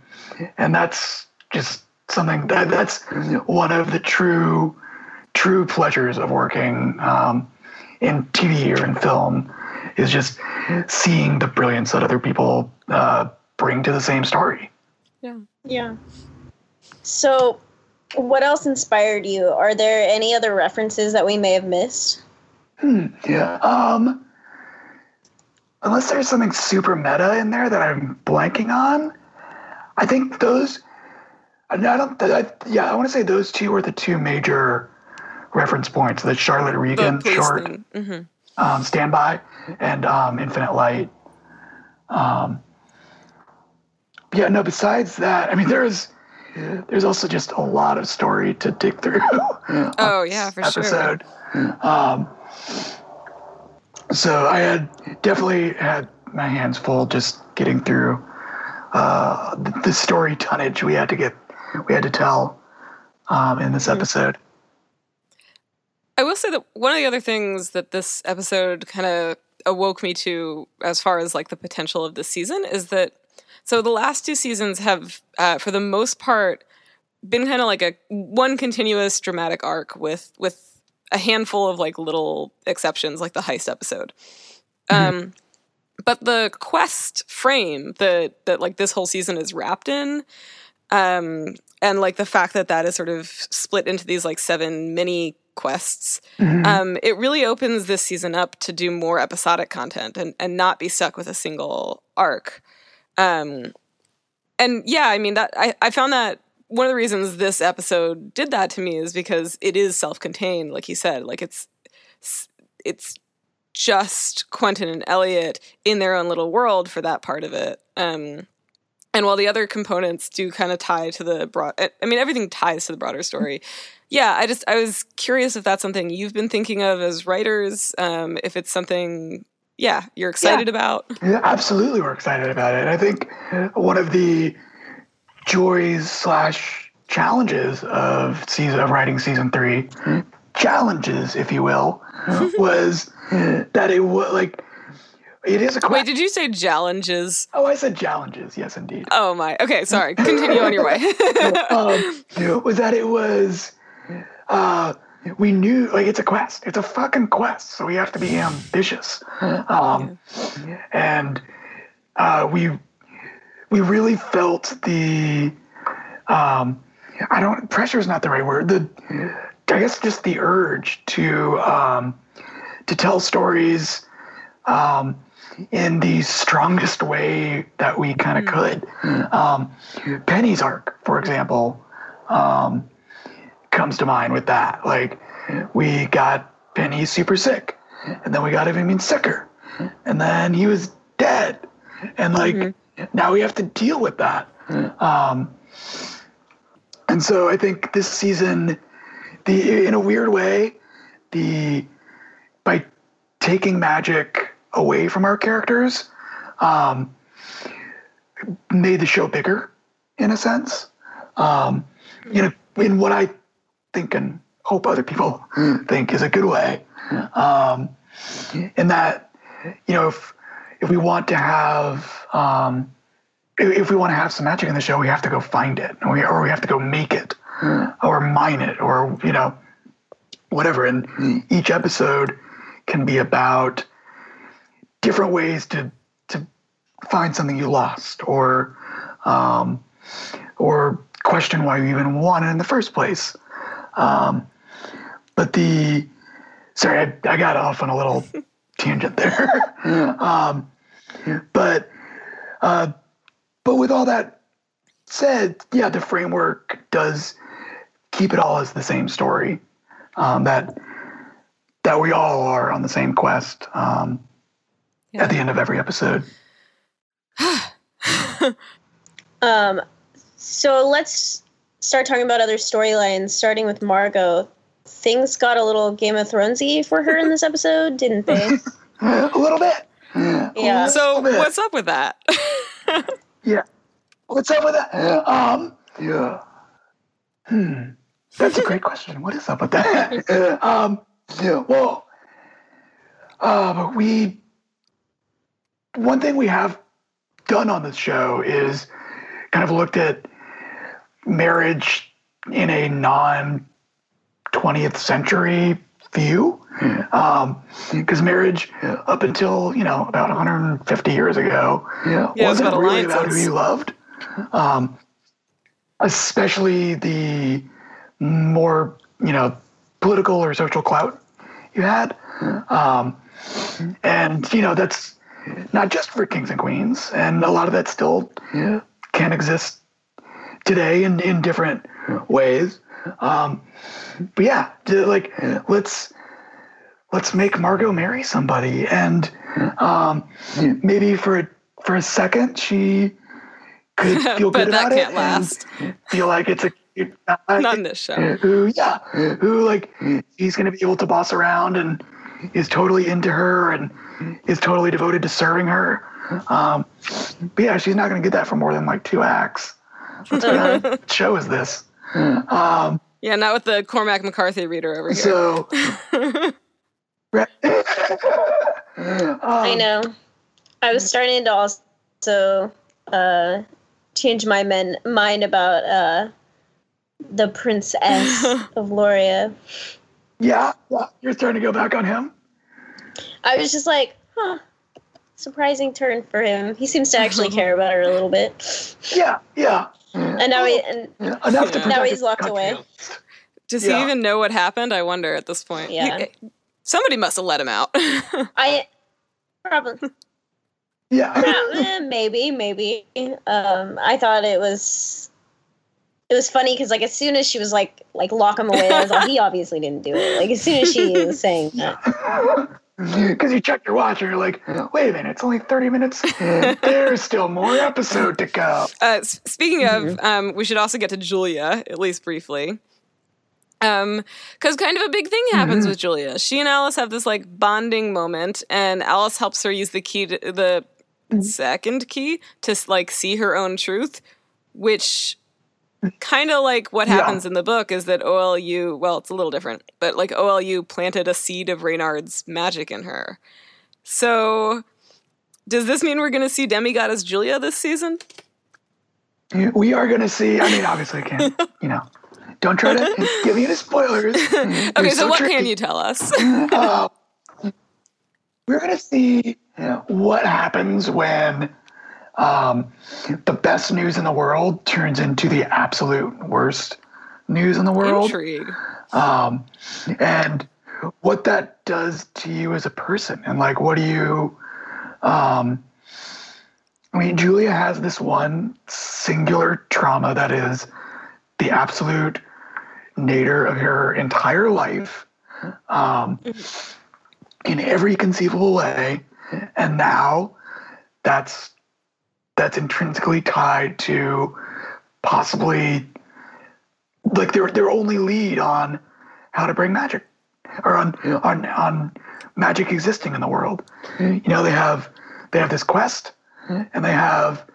and that's just something that that's one of the true true pleasures of working um, in tv or in film is just seeing the brilliance that other people uh, bring to the same story Yeah. Yeah. So, what else inspired you? Are there any other references that we may have missed? Yeah. Um, unless there's something super meta in there that I'm blanking on, I think those. I don't. I, yeah, I want to say those two were the two major reference points: the Charlotte Regan short thing. hmm um, Standby and um, Infinite Light. Um, yeah. No. Besides that, I mean, there's there's also just a lot of story to dig through. Oh yeah, for sure. episode. Um, so I had definitely had my hands full just getting through uh, the, the story tonnage we had to get, we had to tell um, in this episode. I will say that one of the other things that this episode kind of awoke me to, as far as like the potential of this season, is that so the last two seasons have, uh, for the most part, been kind of like a one continuous dramatic arc with with a handful of like little exceptions, like the heist episode. Um, but the quest frame that that like this whole season is wrapped in, um, and like the fact that that is sort of split into these like seven mini quests. Um, it really opens this season up to do more episodic content and, and not be stuck with a single arc. Um, and yeah i mean that I, I found that one of the reasons this episode did that to me is because it is self-contained like you said like it's it's just quentin and eliot in their own little world for that part of it. Um, and while the other components do kind of tie to the broad i mean everything ties to the broader story yeah i just i was curious if that's something you've been thinking of as writers um, if it's something yeah you're excited about Yeah, absolutely, we're excited about it. I think one of the joys slash challenges of season of writing season three, challenges, if you will, was that it was like it is a question. wait did you say challenges oh, I said challenges. Yes, indeed. oh my okay sorry continue on your way um, was that it was uh, we knew like it's a quest. It's a fucking quest. So we have to be ambitious. Um, and uh, we we really felt the um, i don't pressure is not the right word. The i guess just the urge to um, to tell stories um, in the strongest way that we kind of could. Um, Penny's arc, for example, um, comes to mind with that. Like, we got Penny super sick, and then we got him even sicker, and then he was dead, and like now we have to deal with that. Um, and so I think this season, the in a weird way, the by taking magic away from our characters, um, made the show bigger in a sense. Um, in a, in what I think and hope other people think is a good way. Um, in that, you know, if if we want to have um, if we want to have some magic in the show, we have to go find it, or we, or we have to go make it, or mine it, or you know, whatever. And each episode can be about different ways to to find something you lost, or um, or question why you even wanted it in the first place. Um, but the sorry, I, I got off on a little tangent there. um, but uh, but with all that said, yeah, the framework does keep it all as the same story. Um, that that we all are on the same quest um, at the end of every episode. Um, so let's start talking about other storylines, starting with Margo. Things got a little Game of Thronesy for her in this episode, didn't they? a little bit. Yeah. So bit. what's up with that? Yeah. What's up with that? Um, yeah. Hmm. That's a great question. What is up with that? um, yeah. Well, uh, but we, one thing we have done on this show is kind of looked at marriage in a non 20th century view. Because marriage, up until, you know, about 150 years ago, Yeah, it was wasn't about really about who you loved. Um, especially the more, you know, political or social clout you had. Um, and, you know, that's not just for kings and queens. And a lot of that still can exist today in, in different ways. Um, but yeah, like let's let's make Margo marry somebody, and um, maybe for a, for a second she could feel good about it last. and feel like it's a cute guy Not in this show. who yeah who like he's gonna be able to boss around and is totally into her and is totally devoted to serving her. Um, but yeah, she's not gonna get that for more than like two acts. What kind of show is this? Um, Yeah, not with the Cormac McCarthy reader over here. so, Right. I Um, know. I was starting to also uh, change my men- mind about uh, the princess of Loria. Yeah, yeah, you're starting to go back on him. I was just like, huh, surprising turn for him. He seems to actually care about her a little bit. Yeah, yeah. And now he, and yeah. Enough to Now he's locked away. Does Yeah. he even know what happened? I wonder at this point. He- Yeah. somebody must have let him out. I probably Yeah, eh, maybe maybe. Um, I thought it was it was funny because like as soon as she was like like lock him away, I was like he obviously didn't do it. Like as soon as she was saying that, because you checked your watch and you're like, wait a minute, it's only 30 minutes. There's still more episode to go. Uh, speaking of, um, we should also get to Julia at least briefly. Um, because kind of a big thing happens with Julia. She and Alice have this like bonding moment, and Alice helps her use the key to the second key to like see her own truth, which kind of like what Yeah. happens in the book is that OLU, well, it's a little different, but like OLU planted a seed of Reynard's magic in her. So, does this mean we're going to see Demigoddess Julia this season? We are going to see, I mean, obviously, I can't, you know, don't try to give me any spoilers. Okay, so, what can you tell us? uh, we're going to see you know, what happens when um, the best news in the world turns into the absolute worst news in the world. Intrigue. Um, and what that does to you as a person. And like, what do you, Um, I mean, Julia has this one singular trauma that is the absolute nadir of her entire life um, in every conceivable way. And now that's that's intrinsically tied to possibly like their their only lead on how to bring magic or on on on magic existing in the world. Mm. You know, they have they have this quest mm. and they have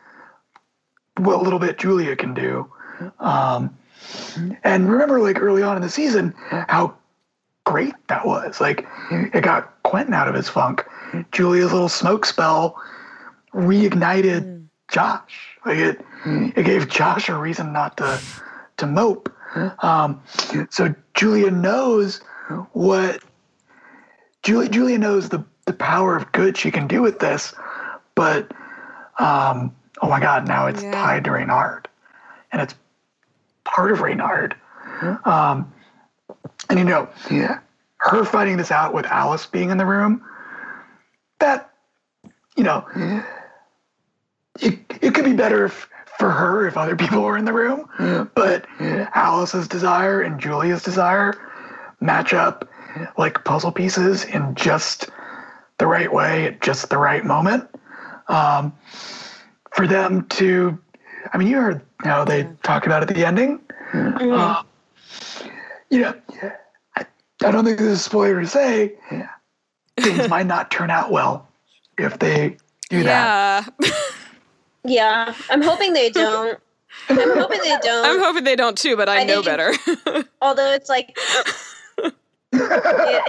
what little bit Julia can do. Mm. Um, and remember, like early on in the season, how great that was. Like it got Quentin out of his funk. Julia's little smoke spell reignited Josh. Like it, it gave Josh a reason not to to mope. Um, so Julia knows what Julia Julia knows the the power of good she can do with this, but um, oh my God, now it's Yeah. tied to Reynard, and it's part of Reynard. Um, and you know, yeah. her fighting this out with Alice being in the room, that you know, it, it could be better if, for her if other people were in the room, but Alice's desire and Julia's desire match up like puzzle pieces in just the right way at just the right moment. Um, for them to, I mean, you heard how they talk about it at the ending. Uh, you know, I, I don't think this is a spoiler to say things might not turn out well if they do that. Yeah. Yeah, I'm hoping they don't. I'm hoping they don't. I'm hoping they don't too, but I, I know think- better. Although it's like, yeah,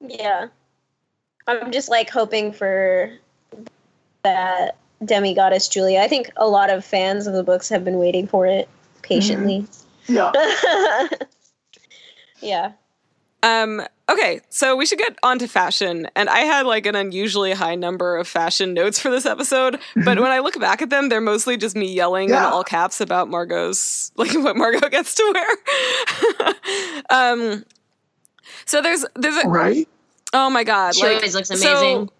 yeah. I'm just like hoping for that demi goddess Julia. I think a lot of fans of the books have been waiting for it patiently. Yeah. yeah. Um, okay, so we should get on to fashion. And I had like an unusually high number of fashion notes for this episode, but when I look back at them, they're mostly just me yelling in all caps about Margo's like what Margo gets to wear. um so there's there's a Right? oh my god. She like, always looks so- amazing.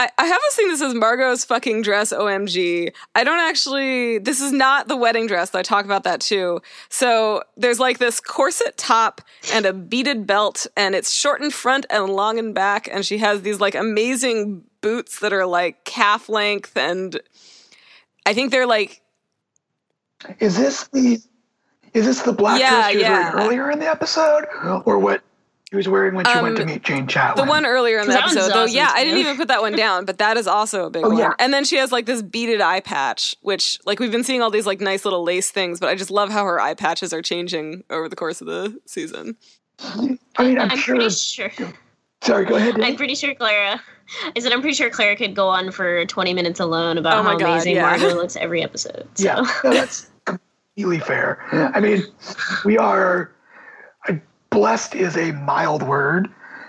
I, I have this thing that says Margo's fucking dress OMG. I don't actually, this is not the wedding dress. I talk about that too. So there's like this corset top and a beaded belt, and it's short in front and long in back. And she has these like amazing boots that are like calf length. And I think they're like, Is this the is this the black Yeah, dress she was yeah. wearing earlier in the episode, or what she was wearing when she went to Um, meet Jane Chatwin? the one earlier in the That one's episode, though. awesome, Yeah, I didn't even put that one down, but that is also a big Oh, one. yeah. And then she has like this beaded eye patch, which like we've been seeing all these like nice little lace things, but I just love how her eye patches are changing over the course of the season. I mean, I'm, I'm sure. pretty sure. Sorry, go ahead. I'm pretty sure Clara. I said I'm pretty sure Clara could go on for 20 minutes alone about Oh how God, amazing yeah. Margo looks every episode. So. Yeah, no, that's completely fair. I mean, we are I- blessed is a mild word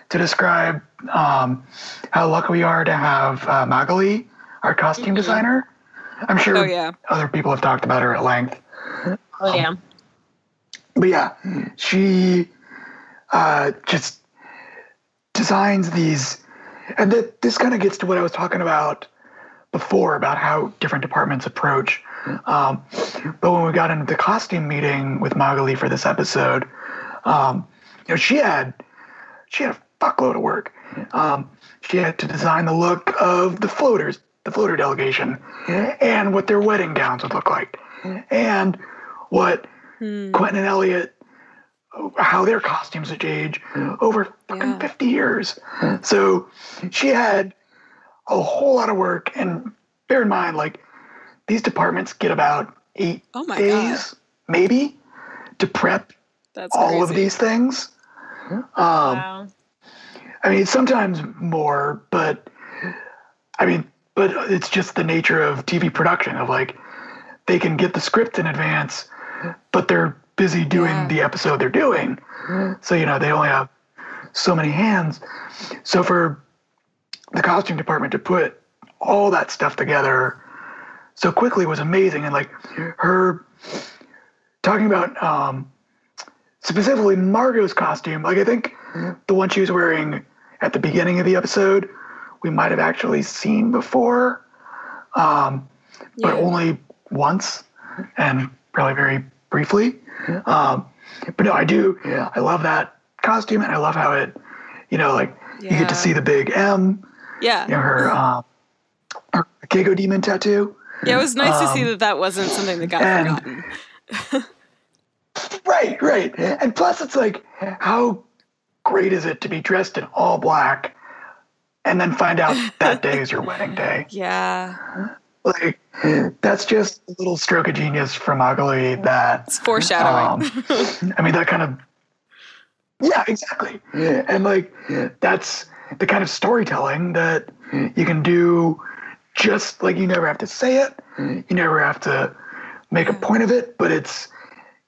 to describe um, how lucky we are to have uh, Magali, our costume designer. I'm sure Oh, yeah. other people have talked about her at length. Oh yeah. But yeah, she uh, just designs these, and that this kind of gets to what I was talking about before about how different departments approach. Um, but when we got into the costume meeting with Magali for this episode, um, you know, she had she had a fuckload of work. Um, she had to design the look of the floaters, the floater delegation, and what their wedding gowns would look like, and what Quentin and Eliot, how their costumes would age over fucking Yeah. 50 years. So she had a whole lot of work. And bear in mind, like, these departments get about eight Oh my days, maybe, to prep That's all of these things. Um, Wow. I mean, sometimes more, but I mean, but it's just the nature of TV production of like they can get the script in advance, but they're busy doing Yeah. the episode they're doing. So, you know, they only have so many hands. So for the costume department to put all that stuff together so quickly was amazing. And like her talking about um, specifically Margo's costume, like I think the one she was wearing at the beginning of the episode we might have actually seen before, um, but Yeah. only once and probably very briefly. Um, but no, I do. Yeah. I love that costume, and I love how it, you know, like you get to see the big M, Yeah. you know, her, um, her Keiko demon tattoo. Yeah, it was nice to see Um, that that wasn't something that got and- forgotten. Right, right. And plus, it's like, how great is it to be dressed in all black and then find out that day is your wedding day? Yeah. Like, that's just a little stroke of genius from Magali that, It's foreshadowing. um, I mean, that kind of, yeah, exactly. And like, that's the kind of storytelling that you can do just like you never have to say it, you never have to make a point of it, but it's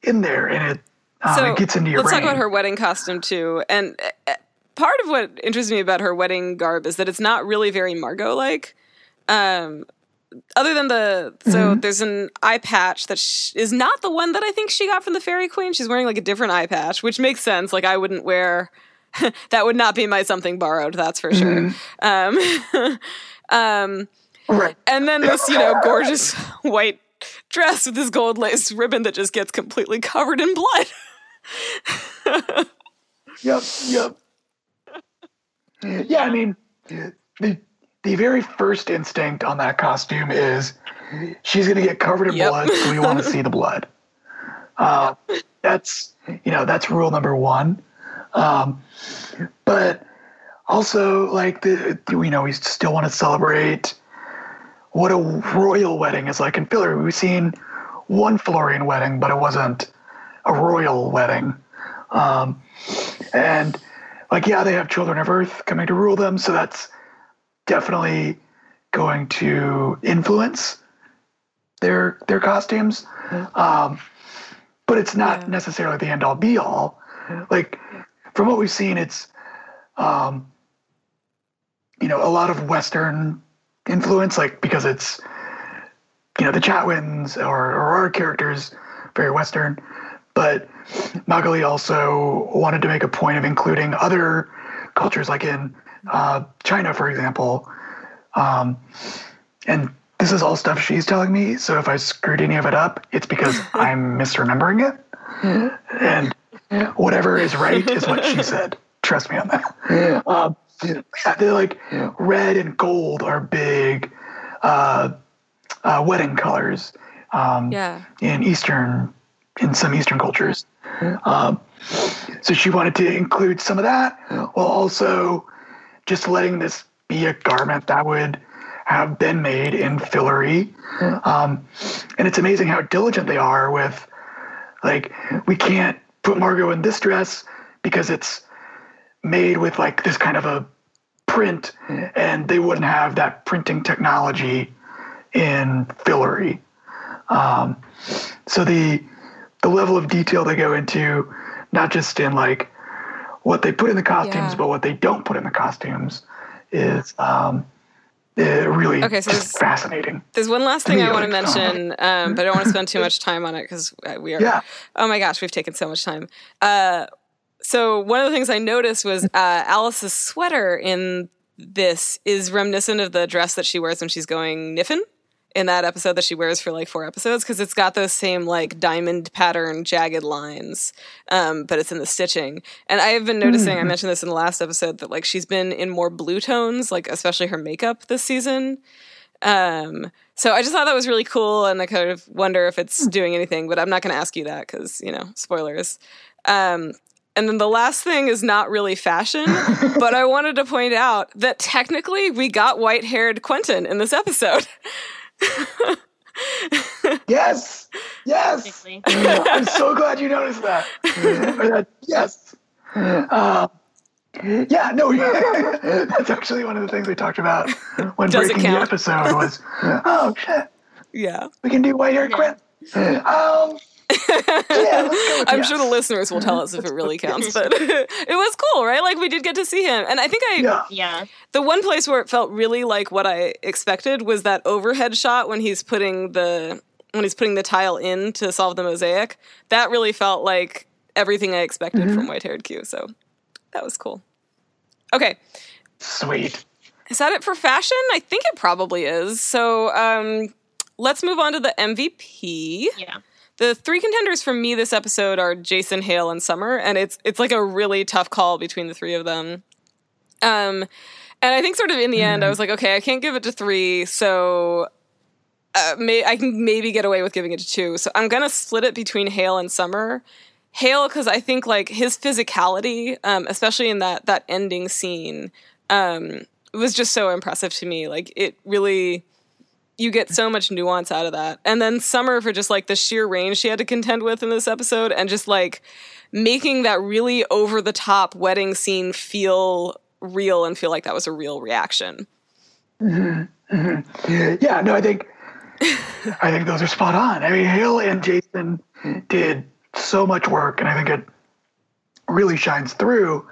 in there and it, um, so it gets into your let's brain. talk about her wedding costume too. And uh, part of what interests me about her wedding garb is that it's not really very Margo like. Um, other than the Mm-hmm. so there's an eye patch that sh- is not the one that I think she got from the Fairy Queen. She's wearing like a different eye patch, which makes sense. Like I wouldn't wear that would not be my something borrowed. That's for sure. Mm-hmm. Um, um, Right. and then this, you know, gorgeous white dress with this gold lace ribbon that just gets completely covered in blood. Yep. Yep. Yeah, I mean, the the very first instinct on that costume is she's gonna get covered in Yep. blood, so we want to see the blood. Uh, that's you know that's rule number one. Um, but also, like the you know we still want to celebrate what a royal wedding is like in Fillory. We've seen one Florian wedding, but it wasn't a royal wedding. Um, and like, yeah, they have children of Earth coming to rule them, so that's definitely going to influence their their costumes. Um, but it's not Yeah. necessarily the end all be all. Like from what we've seen, it's um, you know a lot of Western influence, like because it's you know the Chatwins or, or our characters very Western, but Magali also wanted to make a point of including other cultures, like in uh, China, for example. Um, and this is all stuff she's telling me. So if I screwed any of it up, it's because I'm misremembering it. And whatever is right is what she said. Trust me on that. Um, yeah, they're like red and gold are big uh, uh, wedding colors um, Yeah. in Eastern, in some Eastern cultures. Um, so she wanted to include some of that while also just letting this be a garment that would have been made in Fillory. Um, and it's amazing how diligent they are with, like, we can't put Margo in this dress because it's made with like this kind of a print, and they wouldn't have that printing technology in Fillory. Um, so the the level of detail they go into, not just in like what they put in the costumes, Yeah. but what they don't put in the costumes, is um, uh, really Okay, so there's- fascinating. There's one last thing I want to Really? mention, um, but I don't want to spend too much time on it because we are. Yeah. Oh my gosh, we've taken so much time. Uh, so one of the things I noticed was uh, Alice's sweater in this is reminiscent of the dress that she wears when she's going niffin in that episode that she wears for like four episodes because it's got those same like diamond pattern jagged lines um, but it's in the stitching. And i have been noticing i mentioned this in the last episode that like she's been in more blue tones like especially her makeup this season. Um, so I just thought that was really cool, and I kind of wonder if it's doing anything, but I'm not going to ask you that because you know spoilers. Um, and then the last thing is not really fashion, but I wanted to point out that technically we got white-haired Quentin in this episode. Yes, yes. I'm so glad you noticed that. Yes. Uh, yeah, no, that's actually one of the things we talked about when Does breaking the episode was, oh shit, yeah, we can do white hair Quinn. Um, yeah, let's go with I'm yes. sure the listeners will tell us if it really counts, but it was cool, right? Like we did get to see him, and I think I Yeah, Yeah. The one place where it felt really like what I expected was that overhead shot when he's putting the when he's putting the tile in to solve the mosaic. That really felt like everything I expected from White Haired Q. So that was cool. Okay, sweet. Is that it for fashion? I think it probably is. So um, let's move on to the MVP. Yeah. The three contenders for me this episode are Jason Hale and Summer, and it's it's like a really tough call between the three of them. Um, and I think sort of in the end, I was like, okay, I can't give it to three, so uh, may, I can maybe get away with giving it to two. So I'm gonna split it between Hale and Summer. Hale, because I think like his physicality, um, especially in that that ending scene, um, was just so impressive to me. Like it really you get so much nuance out of that. And then Summer for just like the sheer range she had to contend with in this episode and just like making that really over the top wedding scene feel real and feel like that was a real reaction. Yeah, no, I think I think those are spot on. I mean, Hale and Jason did so much work, and I think it really shines through.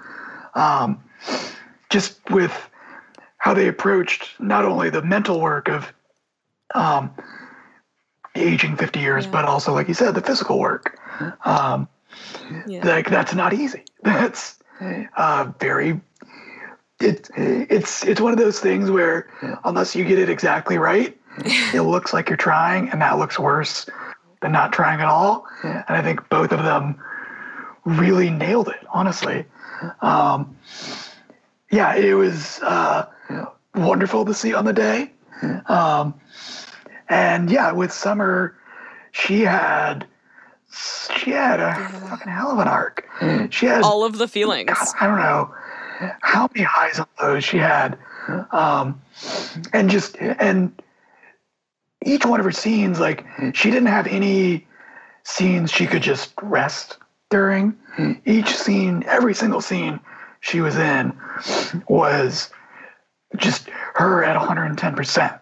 Um, just with how they approached not only the mental work of um, aging 50 years, but also, like you said, the physical work. Um, Yeah. Like that's not easy. That's uh, very. It, it's it's one of those things where unless you get it exactly right, it looks like you're trying, and that looks worse than not trying at all. And I think both of them really nailed it. Honestly, um, yeah, it was uh, wonderful to see on the day. Um, and yeah, with Summer, she had she had a fucking hell of an arc. Mm. She had All of the feelings. God, I don't know how many highs and lows she had, um, and just and each one of her scenes, like mm. she didn't have any scenes she could just rest during. Mm. Each scene, every single scene she was in, was just her at 110 percent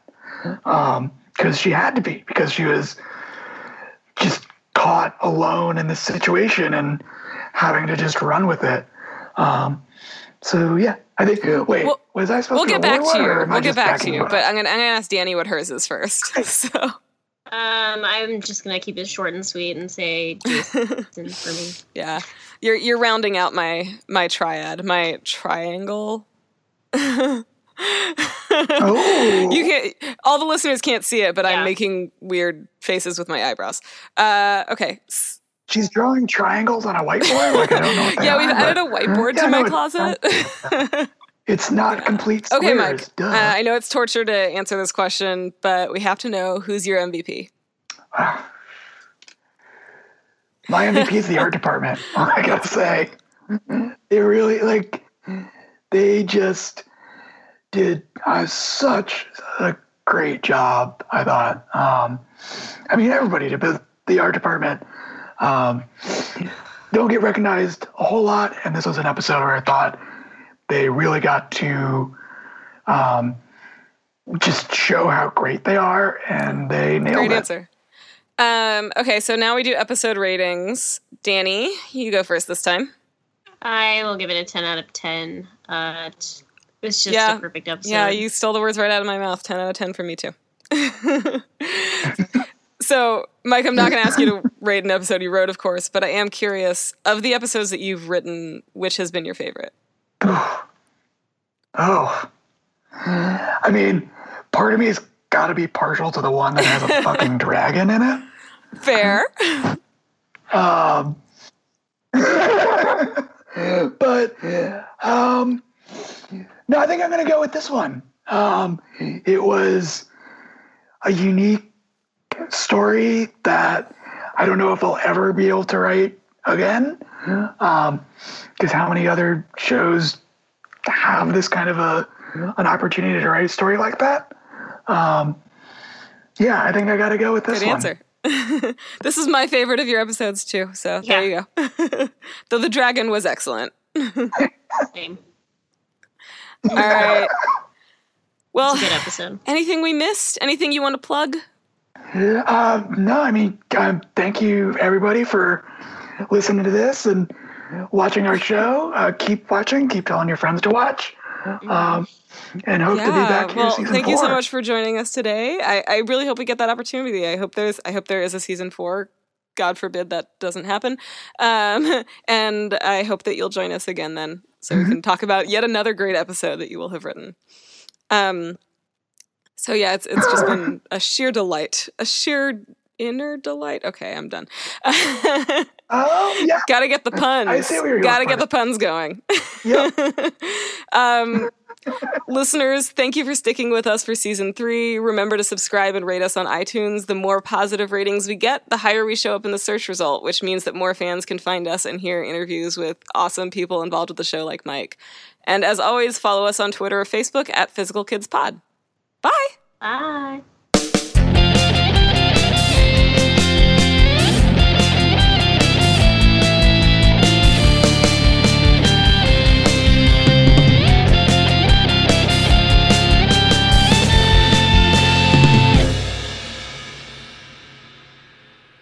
um, because she had to be because she was just caught alone in this situation and having to just run with it. Um, so yeah, I think. Wait, We'll- was I supposed We'll to get back to you. We'll get back to you. But I'm gonna I'm gonna ask Danny what hers is first. So Um, I'm just gonna keep it short and sweet and say Jason for me. yeah, you're you're rounding out my my triad, my triangle. oh, You can't. All the listeners can't see it, but I'm making weird faces with my eyebrows. Uh, okay. She's drawing triangles on a whiteboard. Like I don't know. What they Yeah, we've are, added a whiteboard Yeah, to no, my it's- closet. It's not complete squares. okay, Mike. Uh, I know it's torture to answer this question, but we have to know who's your MVP. My MVP is the art department. I gotta say, they really like. They just did uh, such a great job. I thought. Um, I mean, everybody did, but the art department um, don't get recognized a whole lot. And this was an episode where I thought they really got to um, just show how great they are, and they nailed Great it. answer. Um, okay, so now we do episode ratings. Danny, you go first this time. I will give it a 10 out of 10. Uh, t- it's just Yeah. a perfect episode. Yeah, you stole the words right out of my mouth. 10 out of 10 for me, too. so, Mike, I'm not going to ask you to rate an episode you wrote, of course, but I am curious of the episodes that you've written, which has been your favorite? Oh. I mean, part of me has got to be partial to the one that has a fucking dragon in it. Fair. Um, but um, no, I think I'm going to go with this one. Um, it was a unique story that I don't know if I'll ever be able to write again. Because how many other shows have this kind of a an opportunity to write a story like that? Um, yeah, I think I got to go with this Good one. answer. this is my favorite of your episodes, too. So, there you go. Though the dragon was excellent. Same. All right. Well, Good episode. anything we missed? Anything you want to plug? Uh, no, I mean, um, thank you everybody for listening to this and watching our show. Uh, keep watching, keep telling your friends to watch, um, and hope to be back here well, season thank four. you so much for joining us today. I, I really hope we get that opportunity. I hope there's I hope there is a season four. God forbid that doesn't happen. Um, and I hope that you'll join us again then, so Mm-hmm. we can talk about yet another great episode that you will have written. Um, so yeah, it's it's just been a sheer delight, a sheer inner delight. Okay, I'm done. Oh yeah. Gotta get the puns. I see where you're Gotta get the puns going. Yep. um, listeners, thank you for sticking with us for season three. Remember to subscribe and rate us on iTunes. The more positive ratings we get, the higher we show up in the search result, which means that more fans can find us and hear interviews with awesome people involved with the show like Mike. And as always, follow us on Twitter or Facebook at Physical Kids Pod. Bye. Bye.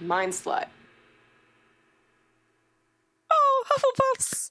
Mind slut. Oh, Hufflepuffs.